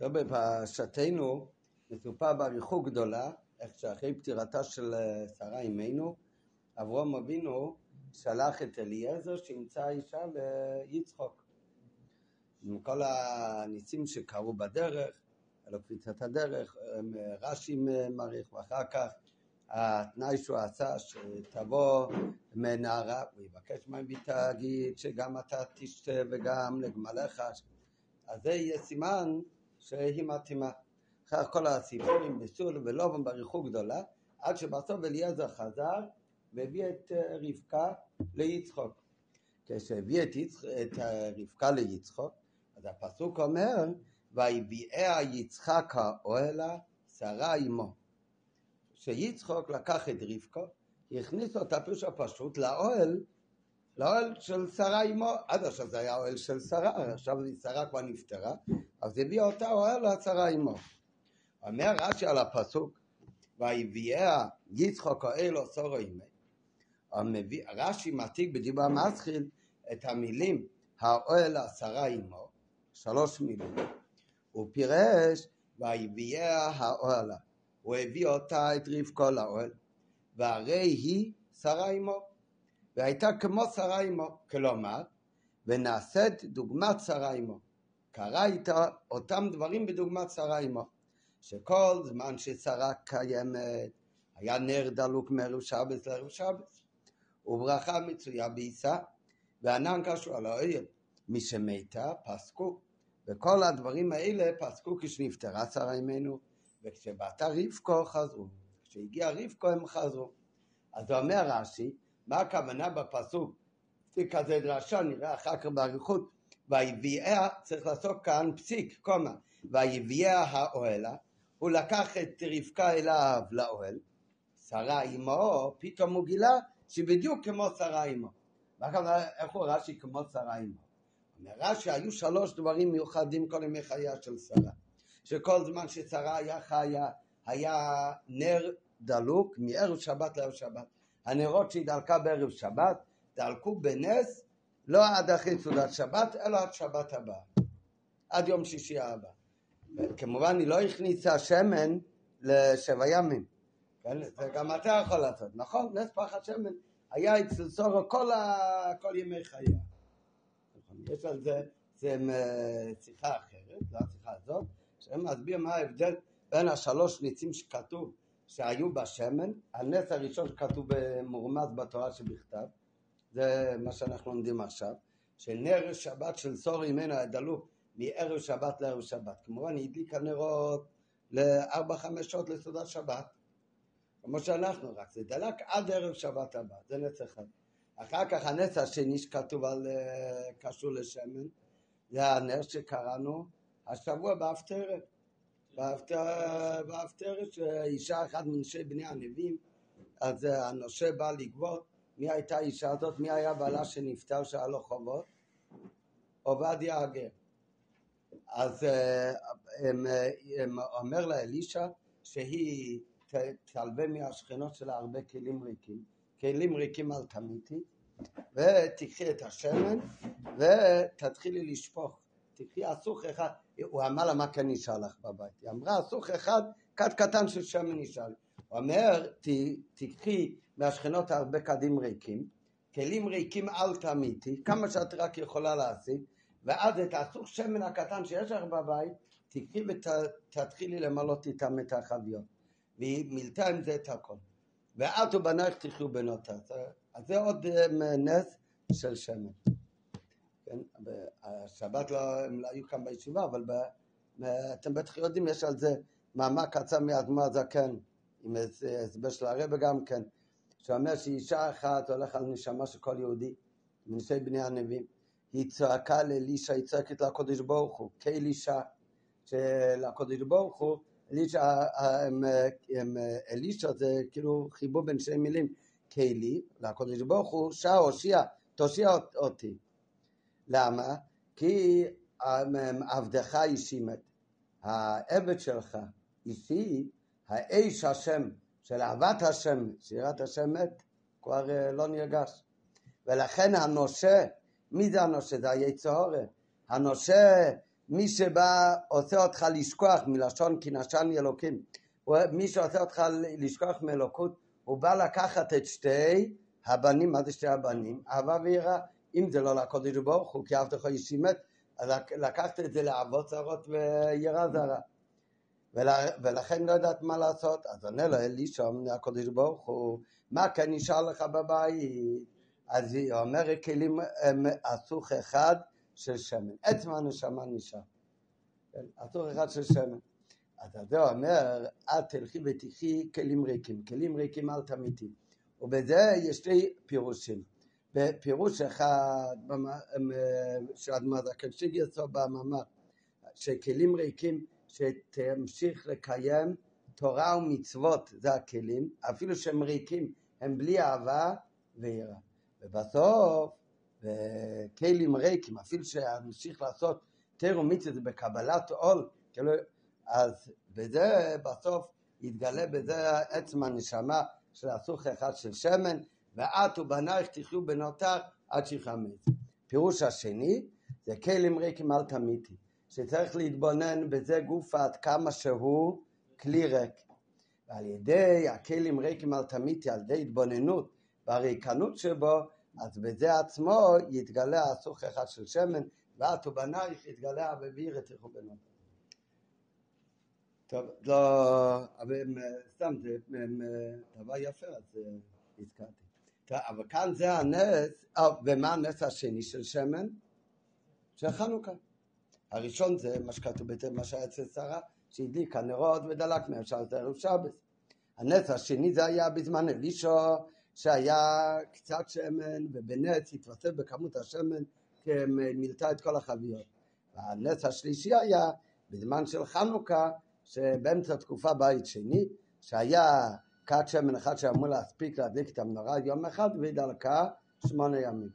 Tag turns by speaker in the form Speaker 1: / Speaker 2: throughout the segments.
Speaker 1: זה בפרשתנו מסופר באריכות גדולה, איך שאחרי פטירתה של אה, שרה אימנו, אברום אבינו שלח את אליעזר שימצא אישה ליצחוק. עם כל הניסים שקרו בדרך, אלו קפיצת הדרך, רש"י מעריך, ואחר כך התנאי שהוא עשה שתבוא מנערה, הוא יבקש מהביתה, תגיד שגם אתה תשתה וגם לגמליך, אז זה יהיה סימן שהיא מתאימה. כל הסיפורים בסול ולובן באריכות גדולה, עד שבסוף אליעזר חזר והביא את אה, רבקה ליצחוק. כשהביא את, יצח, את אה, רבקה ליצחוק, אז הפסוק אומר, ויביאה יצחק האוהלה שרה עמו. שיצחוק לקח את רבקה, הכניס אותה הפשוט לאוהל, לאוהל של שרה עמו, עד עכשיו זה היה אוהל של שרה, עכשיו שרה כבר נפטרה, אז הביא אותה אוהל לשרה עמו. אומר רש"י על הפסוק, ויביאה יצחוק האלו סורו עמי. רש"י מעתיק בדיבר המסחיל את המילים האוהל השרה עמו, שלוש מילים. הוא פירש ויביאה האוהלה. הוא הביא אותה את רבקו לאוהל, והרי היא שרה עמו. והייתה כמו שרה עמו, כלומר, ונעשית דוגמת שרה עמו. קרה איתה אותם דברים בדוגמת שרה עמו. שכל זמן ששרה קיימת, היה נר דלוק מערב שבס לערב שבס, וברכה מצויה בעיסה, וענן קשור על האוהל. מי שמתה, פסקו. וכל הדברים האלה פסקו כשנפטרה שרה אימנו, וכשבאתה רבקו חזרו. כשהגיע רבקו הם חזרו. אז אומר רש"י, מה הכוונה בפסוק? לפי כזה דרשה, נראה אחר כך באריכות. ויביאה, צריך לעשות כאן פסיק, קומה. ויביאה האוהלה, הוא לקח את רבקה אליו לאוהל, שרה אמו, פתאום הוא גילה שהיא בדיוק כמו שרה אמו. איך הוא רש"י כמו שרה אמו? אומר רש"י, היו שלוש דברים מיוחדים כל ימי חייה של שרה. שכל זמן ששרה היה חיה, היה נר דלוק מערב שבת לערב שבת. הנרות שהיא דלקה בערב שבת, דלקו בנס, לא עד אחרי סעודת שבת, אלא עד שבת הבאה. עד יום שישי הבא. כמובן היא לא הכניסה שמן לשבע ימים. כן? זה גם אתה יכול לעשות, נכון? נס פחד שמן היה אצל סורו כל, ה... כל ימי חייה. נכון? יש על זה, זה שיחה אחרת, לא השיחה הזאת, שמסביר מה ההבדל בין השלוש ניצים שכתוב שהיו בשמן, הנס הראשון שכתוב במורמז בתורה שבכתב, זה מה שאנחנו לומדים עכשיו, שנר שבת של סורי ממנו הדלוק מערב שבת לערב שבת. כמובן היא הדליקה נרות לארבע חמש שעות לסעודת שבת, כמו שאנחנו, רק זה דלק עד ערב שבת הבא, זה נץ אחד. אחר כך הנץ השני שכתוב על אה, קשור לשמן, זה הנר שקראנו השבוע בהפטרת. בהפטרת שאישה אחת מנשי בני הנביאים, אז הנושה בא לגבות מי הייתה האישה הזאת, מי היה בעלה שנפטר שהיה לו חובות? עובדיה הגר. אז אה, אומר לה אלישע שהיא תלווה מהשכנות שלה הרבה כלים ריקים, כלים ריקים אל תמיתי, ותקחי את השמן ותתחילי לשפוך. תקחי אסוך אחד, הוא אמר לה מה כן נשאר לך בבית, היא אמרה אסוך אחד, כד קטן של שמן נשאר. הוא אומר תקחי מהשכנות הרבה כדים ריקים, כלים ריקים אל תמיתי, כמה שאת רק יכולה להשיג ואז את הסוג שמן הקטן שיש לך בבית, תקחי ותתחילי למלות איתם את החביות. והיא מילתה עם זה את הכל. ואת ובנייך תחיו בנותה. אז זה עוד אה, נס של שמן. כן? השבת לא, הם לא היו כאן בישיבה, אבל ב, אתם בטח יודעים, יש על זה מאמר קצר מאדמו הזקן, עם הסבר של הרבה גם כן, שאומר שאישה אחת הולך על נשמה של כל יהודי, מנשי בני הנביאים. היא צעקה לאלישע, היא צועקת לקודש ברוך הוא, כאלישע, שלקודש ברוך הוא, אלישע, אלישע זה כאילו חיבור בין שתי מילים, כאלי, לקודש ברוך הוא, שע הושיע, תושיע אותי. למה? כי עבדך אישי מת. העבד שלך אישי, האיש השם של אהבת השם, שירת השם מת, כבר אה, לא נרגש. ולכן הנושה מי זה הנושה? זה היצהורה. הנושה מי שבא עושה אותך לשכוח מלשון כי נשני אלוקים, מי שעושה אותך לשכוח מאלוקות, הוא בא לקחת את שתי הבנים, מה זה שתי הבנים? אהבה ויראה. אם זה לא לקודש ברוך הוא, כי אהבתך אישי מת, אז לקחת את זה לאבות זרות ויראה זרה. ולכן לא יודעת מה לעשות. אז עונה לו אלישע, הקודש ברוך הוא, מה כן נשאר לך בבית? אז היא אומרת, כלים אסוך אחד של שמן. עצם הנשמה נשאר. כן? אסוך אחד של שמן. אז זה אומר, את תלכי ותחי כלים ריקים. כלים ריקים אל תמיתי. ובזה יש שתי פירושים. בפירוש אחד, שאדמזקן שיגייסו במאמר, שכלים ריקים שתמשיך לקיים תורה ומצוות, זה הכלים, אפילו שהם ריקים, הם בלי אהבה ויראה. ובסוף, כלים ריקים, אפילו שאמשיך לעשות תר ומצוות זה בקבלת עול, כאילו, אז בזה בסוף יתגלה בזה עצם הנשמה של הסוך אחד של שמן, ואת ובנייך תחיו בנותר עד שיחמץ. פירוש השני זה כלים ריקים אל תמיתי, שצריך להתבונן בזה גוף עד כמה שהוא כלי ריק. ועל ידי הכלים ריקים אל תמיתי, על ידי התבוננות והריקנות שבו, אז בזה עצמו יתגלה הסוך אחד של שמן, ואת ובנייך יתגלה אביביר את בנותר. טוב, לא, אבל סתם, זה דבר יפה, אז הזכרתי. אבל כאן זה הנס, אה, ומה הנס השני של שמן? של חנוכה. הראשון זה מה שכתוב מה שהיה אצל שרה, שהדליק הנרות ודלק מהם שעת ערב שבת. הנס השני זה היה בזמן אלישו, שהיה קצת שמן, ובנץ התווסף בכמות השמן, מילתה את כל החביות. והנס השלישי היה בזמן של חנוכה, שבאמצע תקופה בית שני, שהיה כת שמן אחד שאמור להספיק להדליק את המנורה יום אחד והיא דלקה שמונה ימים.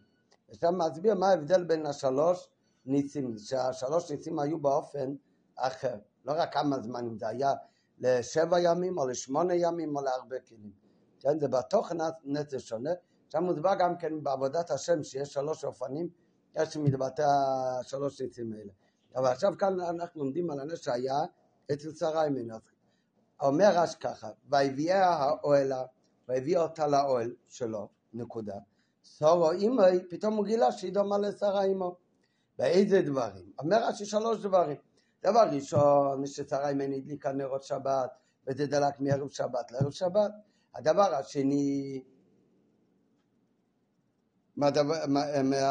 Speaker 1: עכשיו מסביר מה ההבדל בין השלוש ניסים, שהשלוש ניסים היו באופן אחר, לא רק כמה זמן, אם זה היה לשבע ימים או לשמונה ימים או להרבה כלים. כן, זה בתוכן נצר שונה, שם מוסבר גם כן בעבודת השם שיש שלוש אופנים, יש מתבטא השלוש ניסים האלה. אבל עכשיו כאן אנחנו לומדים על הנס שהיה אצל שרה ימינו. אומר רש ככה, והביאה האוהלה, והביאה אותה לאוהל שלו, נקודה. סורו אימי, פתאום הוא גילה שהיא דומה לשרה אימו. באיזה דברים? אומר רש"י שלוש דברים. דבר ראשון, ששרה אימנו הדליקה נרות שבת, וזה דלק מערב שבת לערב שבת. הדבר השני, מה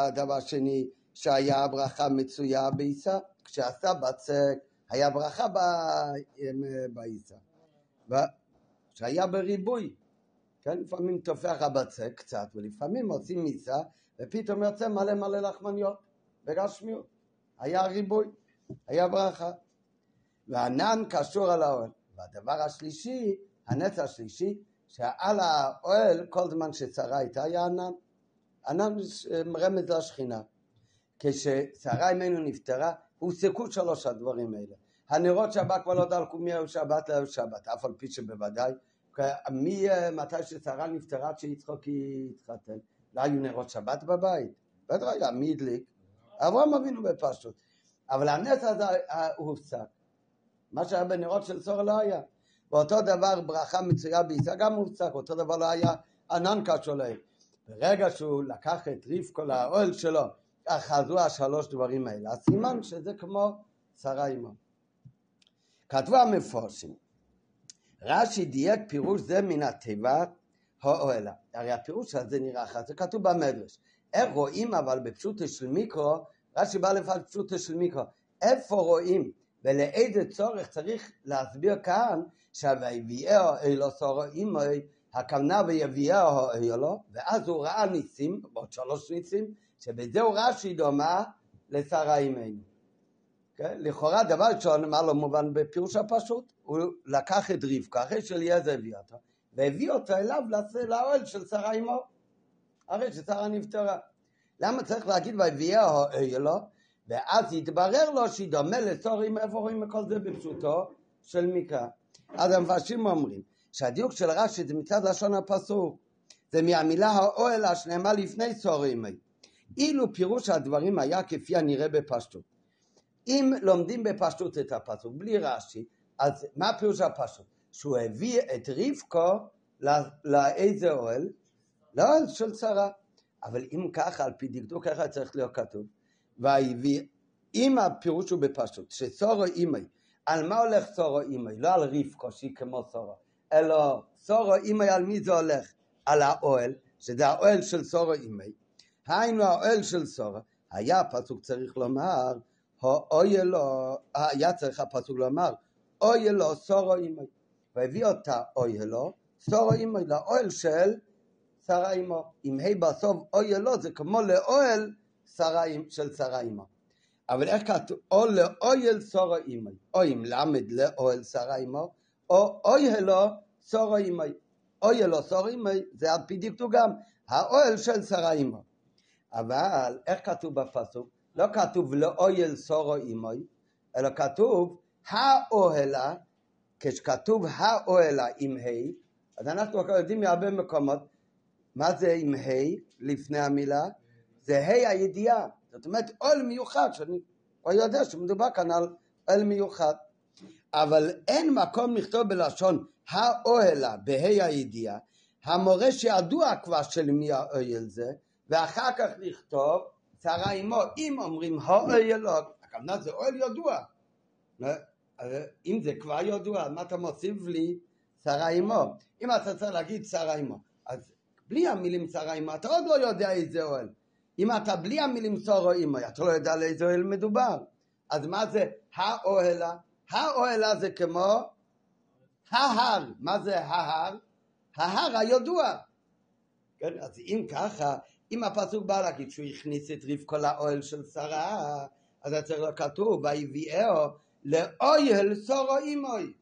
Speaker 1: הדבר השני, שהיה הברכה מצויה בעיסה, כשעשה בצק, היה ברכה בעיסה. שהיה בריבוי, כן? לפעמים תופח הבצק קצת, ולפעמים עושים מיסה, ופתאום יוצא מלא מלא לחמניות, בגשמיות. היה ריבוי, היה ברכה. והענן קשור על האוהל. והדבר השלישי, הנץ השלישי, שעל האוהל, כל זמן שצרה הייתה, היה ענן. ענן רמז לשכינה. כששרה אימנו נפטרה, הופסקו שלוש הדברים האלה. הנרות שבת כבר לא דלקו מערב שבת לערב שבת, אף על פי שבוודאי, מתי ששרה נפטרה כשיצחוק התחתן, לא היו נרות שבת בבית? בטח היה, מי הדליק? אברהם אבינו בפשוט. אבל הנס הזה הוא הופסק. מה שהיה בנרות של צור לא היה. ואותו דבר ברכה מצויה בעיסה גם הופסק, אותו דבר לא היה ענן להם. ברגע שהוא לקח את רבקו לאוהל שלו, חזרו השלוש דברים האלה. הסימן שזה כמו שרה עמו. כתבו המפורשים, רש"י דייק פירוש זה מן התיבת האוהלה. הרי הפירוש הזה נראה אחר, זה כתוב במדרש. איך רואים אבל בפשוטו של מיקרו, רש"י בא לפעול פשוטו של מיקרו, איפה רואים ולאיזה צורך צריך להסביר כאן שה"ויביאהו אלו סורו אימוי" הכוונה ויביאהו אלו, ואז הוא ראה ניסים, עוד שלוש ניסים, שבזהו רש"י דומה לשרה אימנו. כן? לכאורה דבר ראשון, מה לא מובן בפירוש הפשוט? הוא לקח את רבקה, אחרי שאליעזר הביא אותה, והביא אותה אליו לאוהל של שרה אימו, אחרי ששרה נפטרה. למה צריך להגיד והביאה אלו? ואז יתברר לו שהיא דומה לסורים, איפה רואים את כל זה בפשוטו של מקרא. אז המפרשים אומרים שהדיוק של רש"י זה מצד לשון הפסוק, זה מהמילה האוהל שנאמר לפני סורים. אילו פירוש הדברים היה כפי הנראה בפשטות. אם לומדים בפשטות את הפסוק, בלי רש"י, אז מה פירוש הפסוק? שהוא הביא את רבקו לאיזה אוהל? לאוהל של שרה. אבל אם ככה, על פי דקדוק ככה צריך להיות כתוב. והביא, אם הפירוש הוא בפשטות, שסורו אימי, על מה הולך סורו אימי? לא על רבקו שהיא כמו סורו, אלא סורו אימי על מי זה הולך? על האוהל, שזה האוהל של סורו אימי. היינו האוהל של סורו, היה הפסוק צריך לומר, אוי אלו, היה צריך הפסוק לומר, אוי אלו סורו אימי. והביא אותה אוי אלו, סורו אימי, לאוהל של שרה אימו. אם ה' בסוף אוי אלו זה כמו לאוהל של שרה אימו. אבל איך כתוב? או לאוהל סורו אימי. או אם למד לאוהל שרה אימו, או אוי אלו סורו אימי. אוי אלו סורו אימי זה על פי דקדוק גם האוהל של שרה אימו. אבל איך כתוב בפסוק? לא כתוב לאויל סורו אימוי, אלא כתוב האוהלה, כשכתוב האוהלה עם ה', אז אנחנו יודעים מהרבה מקומות, מה זה עם ה' לפני המילה? זה ה' הידיעה, זאת אומרת אוהל מיוחד, שאני לא יודע שמדובר כאן על אוהל מיוחד. אבל אין מקום לכתוב בלשון האוהלה בה' הידיעה, המורה שידוע כבר של מי האוהל זה, ואחר כך לכתוב צרה עמו, אם אומרים האוהל לא, הכוונה זה אוהל ידוע. אם זה כבר ידוע, מה אתה מוסיף לי צרה עמו? אם אתה צריך להגיד צרה עמו, אז בלי המילים צרה עמו, אתה עוד לא יודע איזה אוהל. אם אתה בלי המילים צרה עמו, אתה לא יודע על איזה אוהל מדובר. אז מה זה האוהלה? האוהלה זה כמו ההר. מה זה ההר? ההר הידוע. כן, אז אם ככה, אם הפסוק בא להגיד שהוא הכניס את רבקו לאוהל של שרה, אז זה צריך להיות כתוב, ויביאהו לאוהל סורו אימוי.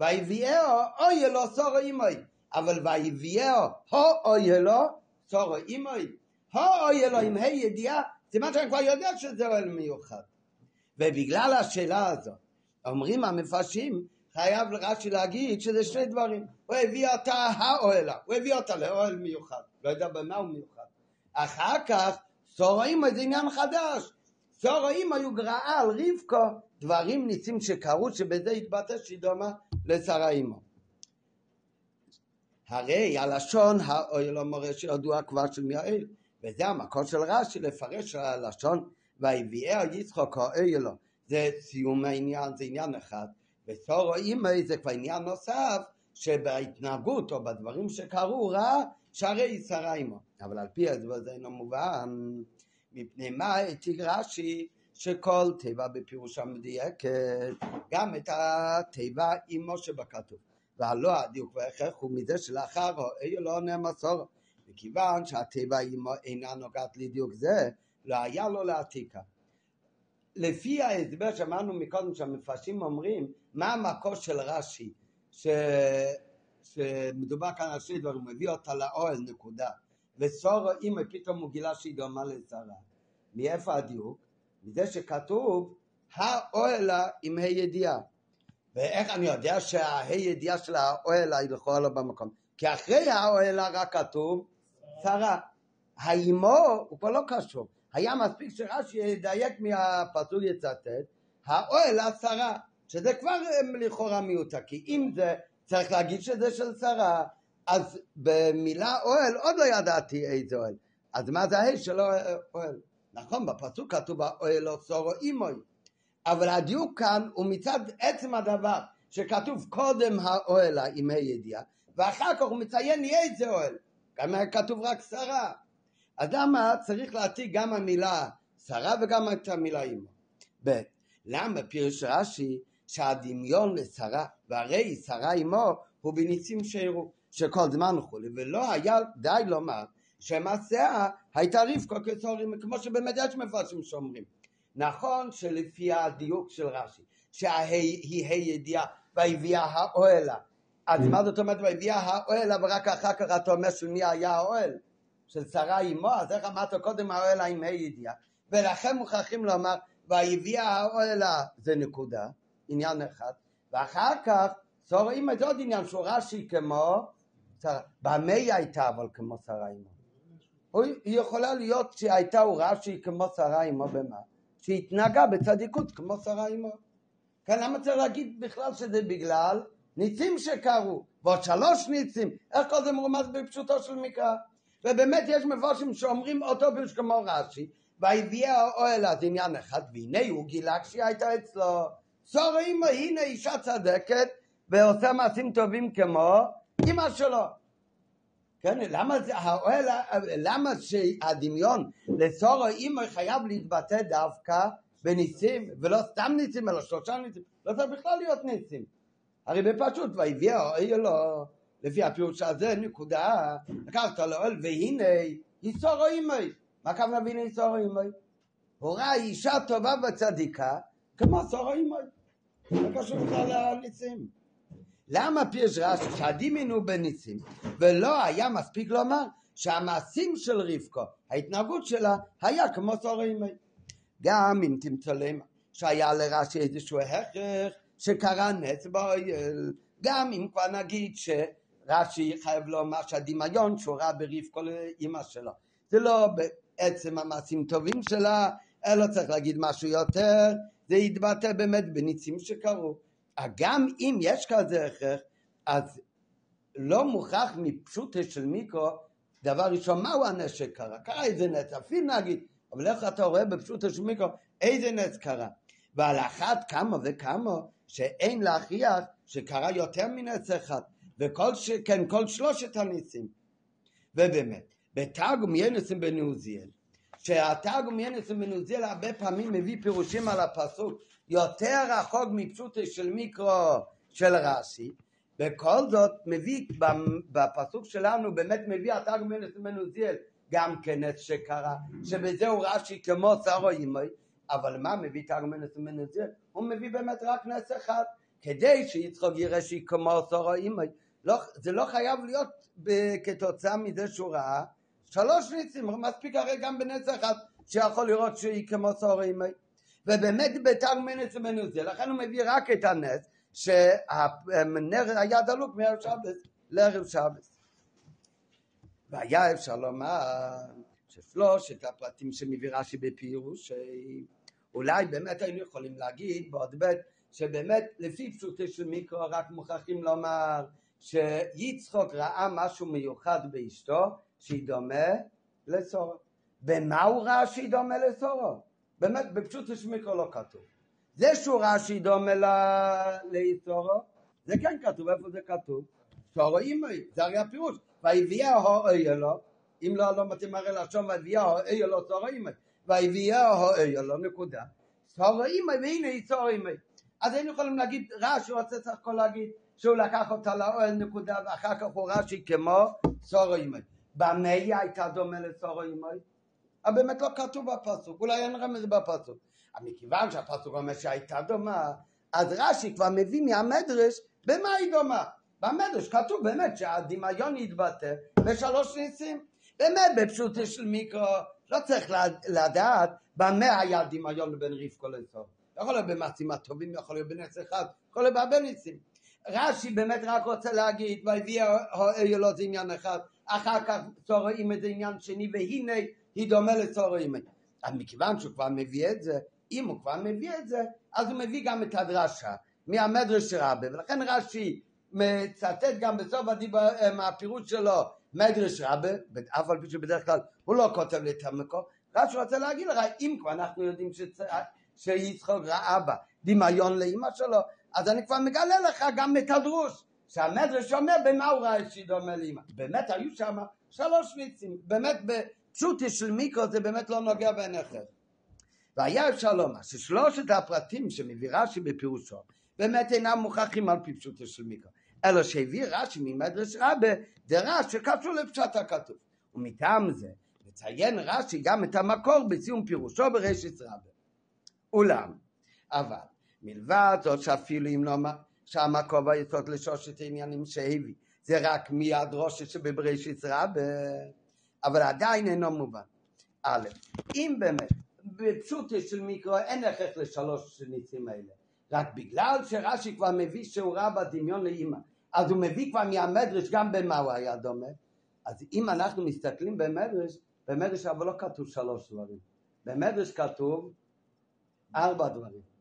Speaker 1: ויביאהו אוהלו סורו אימוי. אבל ויביאהו אוהלו סורו אימוי. אוהלו עם ה' ידיעה, מה שאני כבר יודע שזה אוהל מיוחד. ובגלל השאלה הזאת, אומרים המפרשים, חייב רש"י להגיד שזה שני דברים. הוא הביא אותה האוהלה, הוא הביא אותה לאוהל מיוחד. לא יודע במה הוא מיוחד. אחר כך סורואים זה עניין חדש. סורואים היו גרעה על רבקו דברים ניסים שקרו שבזה התבטא שהיא דומה לשרה אימו. הרי הלשון האוהל המורה שידוע כבר של מיעאל וזה המקור של רש"י לפרש על הלשון ויביאר יצחוק האוהל זה סיום העניין זה עניין אחד וסורו זה כבר עניין נוסף שבהתנהגות או בדברים שקרו רע שהרי שרה עמו. אבל על פי הדבר זה אינו מובן, מפני מה הציג רש"י שכל תיבה בפירוש המדייקת, גם את התיבה עמו שבכתוב. והלא הדיוק וההכרח הוא מזה שלאחר אוי לא עונה מסור. וכיוון שהתיבה עמו אינה נוגעת לדיוק זה, לא היה לו לעתיקה. לפי ההסבר שאמרנו מקודם שהמפרשים אומרים מה המקור של רש"י ש... שמדובר כאן על שני דברים, הוא מביא אותה לאוהל, נקודה. וסורו אימא פתאום הוא גילה שהיא דומה לשרה. מאיפה הדיוק? מזה כתוב האוהלה עם ה' ידיעה. ואיך אני יודע שהה' ידיעה של האוהלה היא לכאורה לא במקום? כי אחרי האוהלה רק כתוב שרה. האימו הוא כבר לא קשור. היה מספיק שרש"י ידייק מהפסוק יצטט, האוהלה שרה, שזה כבר לכאורה מיותר, כי אם זה צריך להגיד שזה של שרה. אז במילה אוהל עוד לא ידעתי איזה אוהל. אז מה זה ההי שלא אוהל? נכון, בפסוק כתוב האוהל לא סורו אימוי. אבל הדיוק כאן הוא מצד עצם הדבר שכתוב קודם האוהלה עם ה' ידיעה ואחר כך הוא מציין איזה אוהל. גם היה כתוב רק שרה. אז למה צריך להעתיק גם המילה שרה וגם את המילה אימו? ב. למה פירש רש"י שהדמיון לשרה, והרי שרה עמו הוא בניסים שירו, שכל זמן וכולי, ולא היה די לומר שמעשיה הייתה רבקו כצורים, כמו שבאמת יש מפרשים שאומרים. נכון שלפי הדיוק של רש"י, שההיא היא ה' ידיעה והביאה האוהלה, אז מה זאת אומרת והביאה האוהלה ורק אחר כך אתה אומר של מי היה האוהל? של שרה עמו, אז איך אמרת קודם האוהלה עם ה' ידיעה? ולכן מוכרחים לומר והביאה האוהלה זה נקודה עניין אחד, ואחר כך שרה אימא זה עוד עניין שהוא רש"י כמו. במה היא הייתה אבל כמו שרה אימא? היא יכולה להיות שהייתה הוא רש"י כמו שרה אימא במה? שהתנהגה בצדיקות כמו שרה אימו. כן, למה צריך להגיד בכלל שזה בגלל ניצים שקרו, ועוד שלוש ניצים, איך כל זה מרומז בפשוטו של מקרא? ובאמת יש מפורשים שאומרים אותו פירוש כמו רש"י, והביאה האוהל אז עניין אחד, והנה הוא גילה כשהיא הייתה אצלו. צור אימו, הנה אישה צדקת, ועושה מעשים טובים כמו אמא שלו. כן, למה האוהל, למה שהדמיון לצור אימו חייב להתבטא דווקא בניסים, ולא סתם ניסים, אלא שלושה ניסים, לא צריך בכלל להיות ניסים. הרי בפשוט, והביאה לו, לפי הפירוש הזה, נקודה, לקחת לאוהל, והנה, יסורו אימי. מה הכוונה והנה יסורו אימי? הורה אישה טובה וצדיקה, כמו סורו אימי. זה קשור בכלל לניסים. למה פירש רש"י שהדימין הוא בניסים, ולא היה מספיק לומר שהמעשים של רבקו, ההתנהגות שלה, היה כמו סורו אימי. גם אם תמצא למה שהיה לרש"י איזשהו הכרח שקרה נץ באויל, גם אם כבר נגיד שרש"י חייב לומר שהדמיון שהוא ראה ברבקו לאימא שלו, זה לא בעצם המעשים טובים שלה, אלא צריך להגיד משהו יותר, זה יתבטא באמת בניצים שקרו. גם אם יש כזה הכרח, אז לא מוכרח מפשוטה של מיקרו, דבר ראשון, מהו הנס שקרה? קרה איזה נס, אפילו נגיד, אבל איך אתה רואה בפשוטו של מיקרו איזה נס קרה? ועל אחת כמה וכמה שאין להכריח שקרה יותר מנס אחד וכל שכן כל שלושת הניסים ובאמת בתרגום ינסים בניוזיאל שהתרגום ינסים בניוזיאל הרבה פעמים מביא פירושים על הפסוק יותר רחוק מפשוטו של מיקרו של רש"י בכל זאת מביא בפסוק שלנו באמת מביא התרגום ינסים בניוזיאל גם כנס שקרה, שבזהו רש"י כמו שרו אימוי, אבל מה מביא תרגמנס ומנזיר? הוא מביא באמת רק נס אחד, כדי שיצחוק יראה שהיא כמו שרו אימוי. לא, זה לא חייב להיות כתוצאה מזה שהוא ראה שלוש ניסים, מספיק הרי גם בנס אחד שיכול לראות שהיא כמו שרו אימוי. ובאמת בתרגמנס ומנזיר, לכן הוא מביא רק את הנס שהנר היה דלוק מערב שבת לערב שבת. והיה אפשר לומר ששלושת הפרטים שמביא רש"י בפירוש, אולי באמת היינו יכולים להגיד בעוד ב' שבאמת לפי פשוטי של מיקרו רק מוכרחים לומר שיצחוק ראה משהו מיוחד באשתו שהיא דומה לסורו. במה הוא ראה שהיא דומה לסורו? באמת בפשוטו של מיקרו לא כתוב. זה שהוא ראה שהיא דומה לסורו, זה כן כתוב, איפה זה כתוב? סורו אימי, זה הרי הפירוש. ויביאה האויה לו, אם לא, לא מתאים הרי לשון ויביאה האויה לו סורו אימי, ויביאה האויה לו, נקודה. סורו אימי, והנה היא סורו אימי. אז היינו יכולים להגיד, רש"י רוצה סך הכל להגיד שהוא לקח אותה לאוהל נקודה ואחר כך הוא רש"י כמו סורו אימי. במה היא הייתה דומה לסורו אימי? אבל באמת לא כתוב בפסוק, אולי אין רמז בפסוק. אבל מכיוון שהפסוק אומר שהייתה דומה, אז רש"י כבר מביא מהמדרש במה היא דומה. במדרש כתוב באמת שהדמיון יתבטא בשלוש ניסים. באמת בפשוטו של מיקרו לא צריך לדעת במה היה דמיון בין רבקו לסוף. יכול להיות במעשים הטובים, יכול להיות בנס אחד, יכול להיות בהרבה ניסים. רש"י באמת רק רוצה להגיד, והביא לו זה עניין אחד, אחר כך צורעים זה עניין שני, והנה היא דומה לצורעים. אז מכיוון שהוא כבר מביא את זה, אם הוא כבר מביא את זה, אז הוא מביא גם את הדרשה מהמדרש רבה, ולכן רש"י מצטט גם בסוף הדיבר אה, מהפירוש שלו מדרש רבה, אף על פי שבדרך כלל הוא לא כותב לי את המקור, שהוא רוצה להגיד לך, אם כבר אנחנו יודעים שיצחוק ראה בה דמיון לאימא שלו, אז אני כבר מגלה לך גם את הדרוש, שהמדרש אומר במה הוא ראה שהיא דומה לאימא. באמת היו שם שלוש ניצים, באמת בפשוטי של מיקרו זה באמת לא נוגע אחר. והיה אפשר לומר ששלושת הפרטים שמביא רש"י בפירושו באמת אינם מוכרחים על פי פשוטו של מיקרו. אלא שהביא רש"י ממדרש רבה דרש שקשור לפשט הכתוב. ומטעם זה מציין רש"י גם את המקור בסיום פירושו ברשת רבה. אולם, אבל מלבד זאת שאפילו אם נאמר שהמקור והיסוד לשושת העניינים שהביא זה רק מיד ראש שבבראשית רבה אבל עדיין אינו מובן. א', אם באמת בפשוטו של מיקרו אין הכרח לשלוש ניסים האלה רק בגלל שרש"י כבר מביא שהוא ראה בדמיון לאימא אז הוא מביא כבר מהמדרש גם במה הוא היה דומה. אז אם אנחנו מסתכלים במדרש, במדרש אבל לא כתוב שלוש דברים. במדרש כתוב ארבע דברים.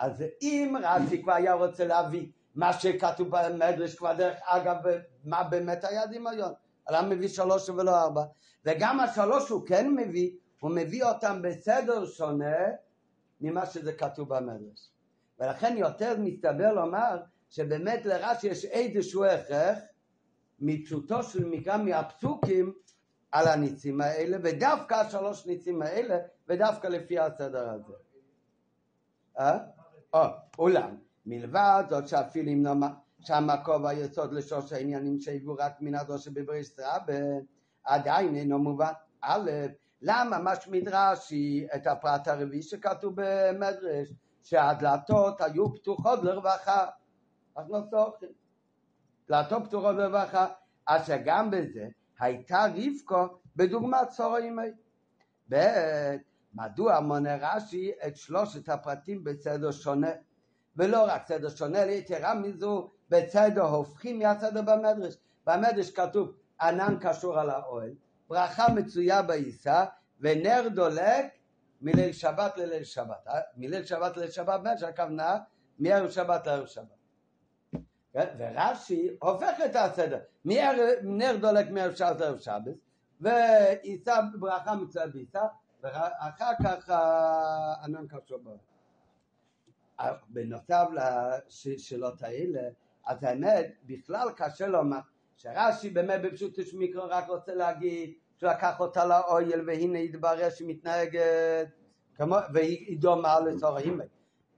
Speaker 1: אז אם רש"י כבר היה רוצה להביא מה שכתוב במדרש כבר דרך אגב, מה באמת היה דמיון? למה מביא שלוש ולא ארבע? וגם השלוש הוא כן מביא, הוא מביא אותם בסדר שונה ממה שזה כתוב במדרש. ולכן יותר מסתבר לומר שבאמת לרש"י יש איזשהו הכרח מפשוטו של מקרא מהפסוקים על הניצים האלה, ודווקא השלוש ניצים האלה, ודווקא לפי הסדר הזה. אה? או, אולם, מלבד זאת שאפילו אם נאמר שהמקור והיסוד לשלוש העניינים שהיוו רק מן הדרוש שבברית רבה, עדיין אינו מובן. א', למה משמיד רש"י את הפרט הרביעי שכתוב במדרש, שהדלתות היו פתוחות לרווחה. אנחנו צורכים. דלתות פתוחות לרווחה, אשר גם בזה הייתה רבקו בדוגמת צור אימי. ב', מדוע מונה רש"י את שלושת הפרטים בסדר שונה? ולא רק סדר שונה, ליתרה מזו בסדר הופכים מהסדר במדרש. במדרש כתוב ענן קשור על האוהל, ברכה מצויה בעיסה ונר דולק מליל שבת לליל שבת. אה? מליל שבת לליל שבת, באמת שהכוונה מערב שבת לערב שבת. כן? ורש"י הופך את הסדר, נר דולק מערב שבת לערב שבת, ועיסה ברכה מצויה בעיסה, ואחר כך ענן קשור באוהל. בנוסף לשאלות האלה, אז האמת, בכלל קשה לומר שרש"י באמת בפשוט מיקרו רק רוצה להגיד שהוא לקח אותה לאויל והנה התברר שהיא מתנהגת כמו, והיא דומה לצור האימא.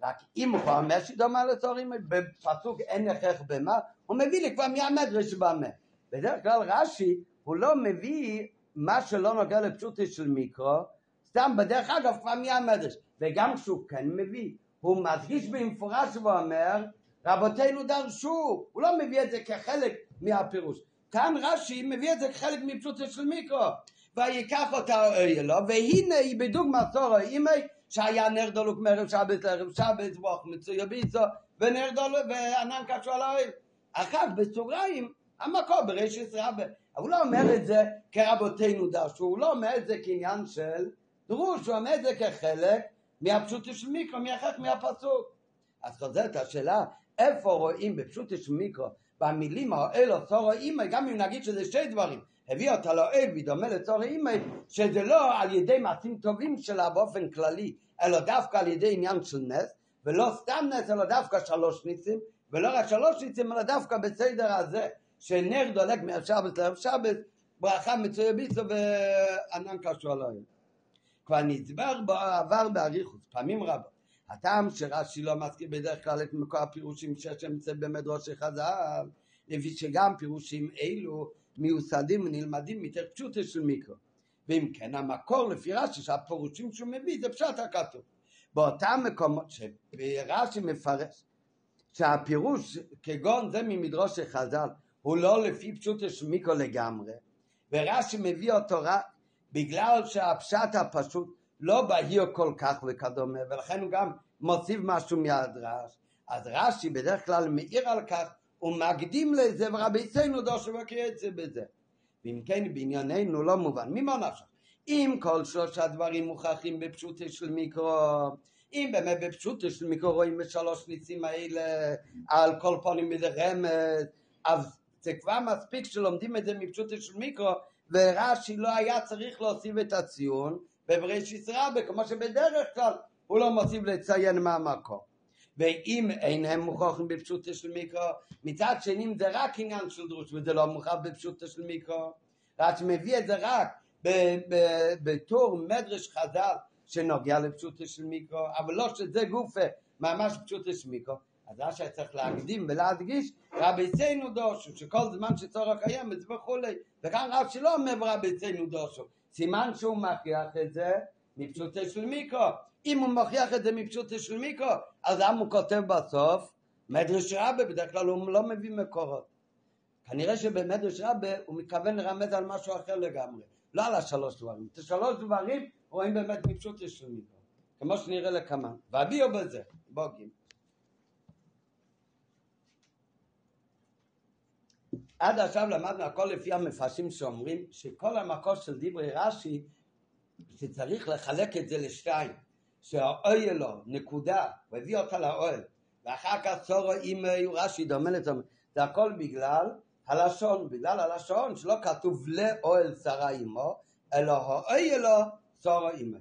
Speaker 1: רק אם הוא אומר שהיא דומה לצור האימא, בפסוק אין הכרח במה, הוא מביא לי כבר מהמדרש במה. בדרך כלל רש"י הוא לא מביא מה שלא נוגע לפשוטי של מיקרו, סתם בדרך אגב כבר מהמדרש. וגם כשהוא כן מביא, הוא מדגיש במפורש ואומר רבותינו דרשו, הוא לא מביא את זה כחלק מהפירוש. כאן רש"י מביא את זה כחלק מפשוטו של מיקרו. ויקח אותה אלו, והנה היא בדוגמא צורו אימי, שהיה נר דולוק מערב שבת לערב שבת, ווח מצויה ביצו, ונר דולוק, וענן קשו על האוהל. אחר בסוגריים, המקור ברשת רבה. אבל הוא לא אומר את זה כרבותינו דרשו, הוא לא אומר את זה כעניין של דרוש, הוא זה כחלק מהפשוטו של מיקרו, מהחלק מהפסוק. אז חוזרת השאלה, איפה רואים בפשוט יש מיקרו, במילים האל או צור האימא, גם אם נגיד שזה שתי דברים, הביא אותה לאל ודומה לצור האימא, שזה לא על ידי מעשים טובים שלה באופן כללי, אלא דווקא על ידי עניין של נס, ולא סתם נס, אלא דווקא שלוש ניסים, ולא רק שלוש ניסים, אלא דווקא בסדר הזה, שנר דולק מהשבת לערב שבת, ברכה מצויה ביצו וענן קשור האל. כבר נסבר בעבר באריכות, פעמים רבות. הטעם שרש"י לא מזכיר בדרך כלל את מקור הפירושים שיש אמצע במדרוש חז"ל, לפי שגם פירושים אלו מיוסדים ונלמדים מתוך פשוטו של מיקרו. ואם כן המקור לפי רש"י שהפירושים שהוא מביא זה פשט הכתוב. באותם מקומות שרש"י מפרש שהפירוש כגון זה ממדרוש חז"ל הוא לא לפי פשוטו של מיקרו לגמרי ורש"י מביא אותו רק בגלל שהפשט הפשוט לא בהיר כל כך וכדומה, ולכן הוא גם מוסיף משהו מהדרש. אז רש"י בדרך כלל מעיר על כך, הוא מקדים לזה, ורבי ציינו דושו וכייצא בזה. ואם כן בענייננו לא מובן, ממה נפשך? אם כל שלושה דברים מוכרחים בפשוטו של מיקרו, אם באמת בפשוטו של מיקרו רואים בשלוש ניצים האלה על כל פנים מזה רמז, אז זה כבר מספיק שלומדים את זה מפשוטו של מיקרו, ורש"י לא היה צריך להוסיף את הציון, בבראשית רבה, כמו שבדרך כלל הוא לא מוסיף לציין מה המקור. ואם אין הם מוכרחים בפשוטו של מיקרו, מצד שני זה רק עניין של דרוש וזה לא מוכרח בפשוטו של מיקרו, רק שמביא את זה רק בתור מדרש חז"ל שנוגע לפשוטו של מיקרו, אבל לא שזה גופה ממש פשוטו של מיקרו. אז מה שצריך להקדים ולהדגיש, רבי ציינו דושו, שכל זמן שצורך קיימת וכולי, וכאן רב שלא אומר רבי ציינו דושו, סימן שהוא מכריח את זה מפשוטו של מיקרו. אם הוא מוכיח את זה מפשוטו של מיקרו, אז למה הוא כותב בסוף? מדרש רבה, בדרך כלל הוא לא מביא מקורות. כנראה שבמדרש רבה הוא מתכוון לרמז על משהו אחר לגמרי, לא על השלוש דברים. את השלוש דברים רואים באמת מפשוטו של מיקרו, כמו שנראה לכמה. והביאו בזה, בוגים. עד עכשיו למדנו הכל לפי המפרשים שאומרים שכל המקור של דברי רש"י שצריך לחלק את זה לשתיים שהאוהל לו, נקודה, הוא הביא אותה לאוהל, ואחר כך צורו עם רש"י דומה לזה, זה הכל בגלל הלשון, בגלל הלשון שלא כתוב לאוהל שרה עמו, אלא האוהל לו צורו עמו.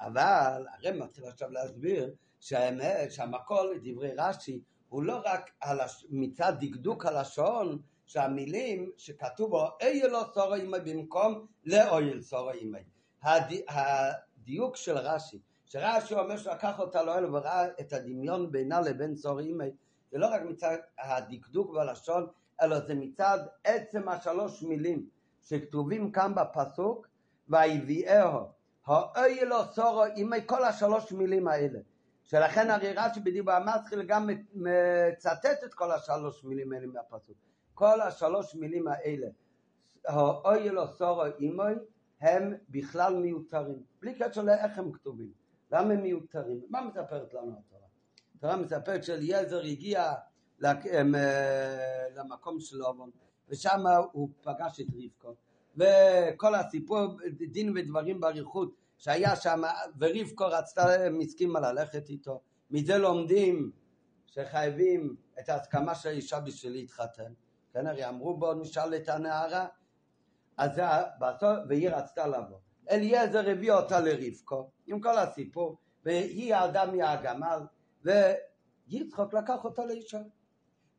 Speaker 1: אבל הרי מתחיל עכשיו להסביר שהאמת, שהמקור לדברי רש"י הוא לא רק הלש... מצד דקדוק הלשון שהמילים שכתוב בו אוי לא סורו אימי במקום לאויל סורו אימי. הד... הדיוק של רש"י, שרש"י אומר שלקח אותה לאוהל וראה את הדמיון בינה לבין סורו אימי, זה לא רק מצד הדקדוק בלשון, אלא זה מצד עצם השלוש מילים שכתובים כאן בפסוק, ויביאהו, האוי לא סורו אימי, כל השלוש מילים האלה. שלכן הרי רש"י בדיבור המתחיל גם מצטט את כל השלוש מילים האלה מהפסוק. כל השלוש מילים האלה, אוי לו סורו אימוי, הם בכלל מיותרים. בלי קשר לאיך הם כתובים. למה הם מיותרים? מה מספרת לנו התורה? התורה מספרת שאליעזר הגיע אה, למקום של אובון, ושם הוא פגש את רבקו. וכל הסיפור, דין ודברים באריכות, שהיה שם, ורבקו רצתה, הסכימה ללכת איתו. מזה לומדים שחייבים את ההסכמה של האישה בשביל להתחתן. כן, הרי אמרו בואו נשאל את הנערה. אז בסוף, והיא רצתה לבוא. אליעזר הביא אותה לרבקו, עם כל הסיפור, והיא ירדה מהגמל, ויצחוק לקח אותה לאישה.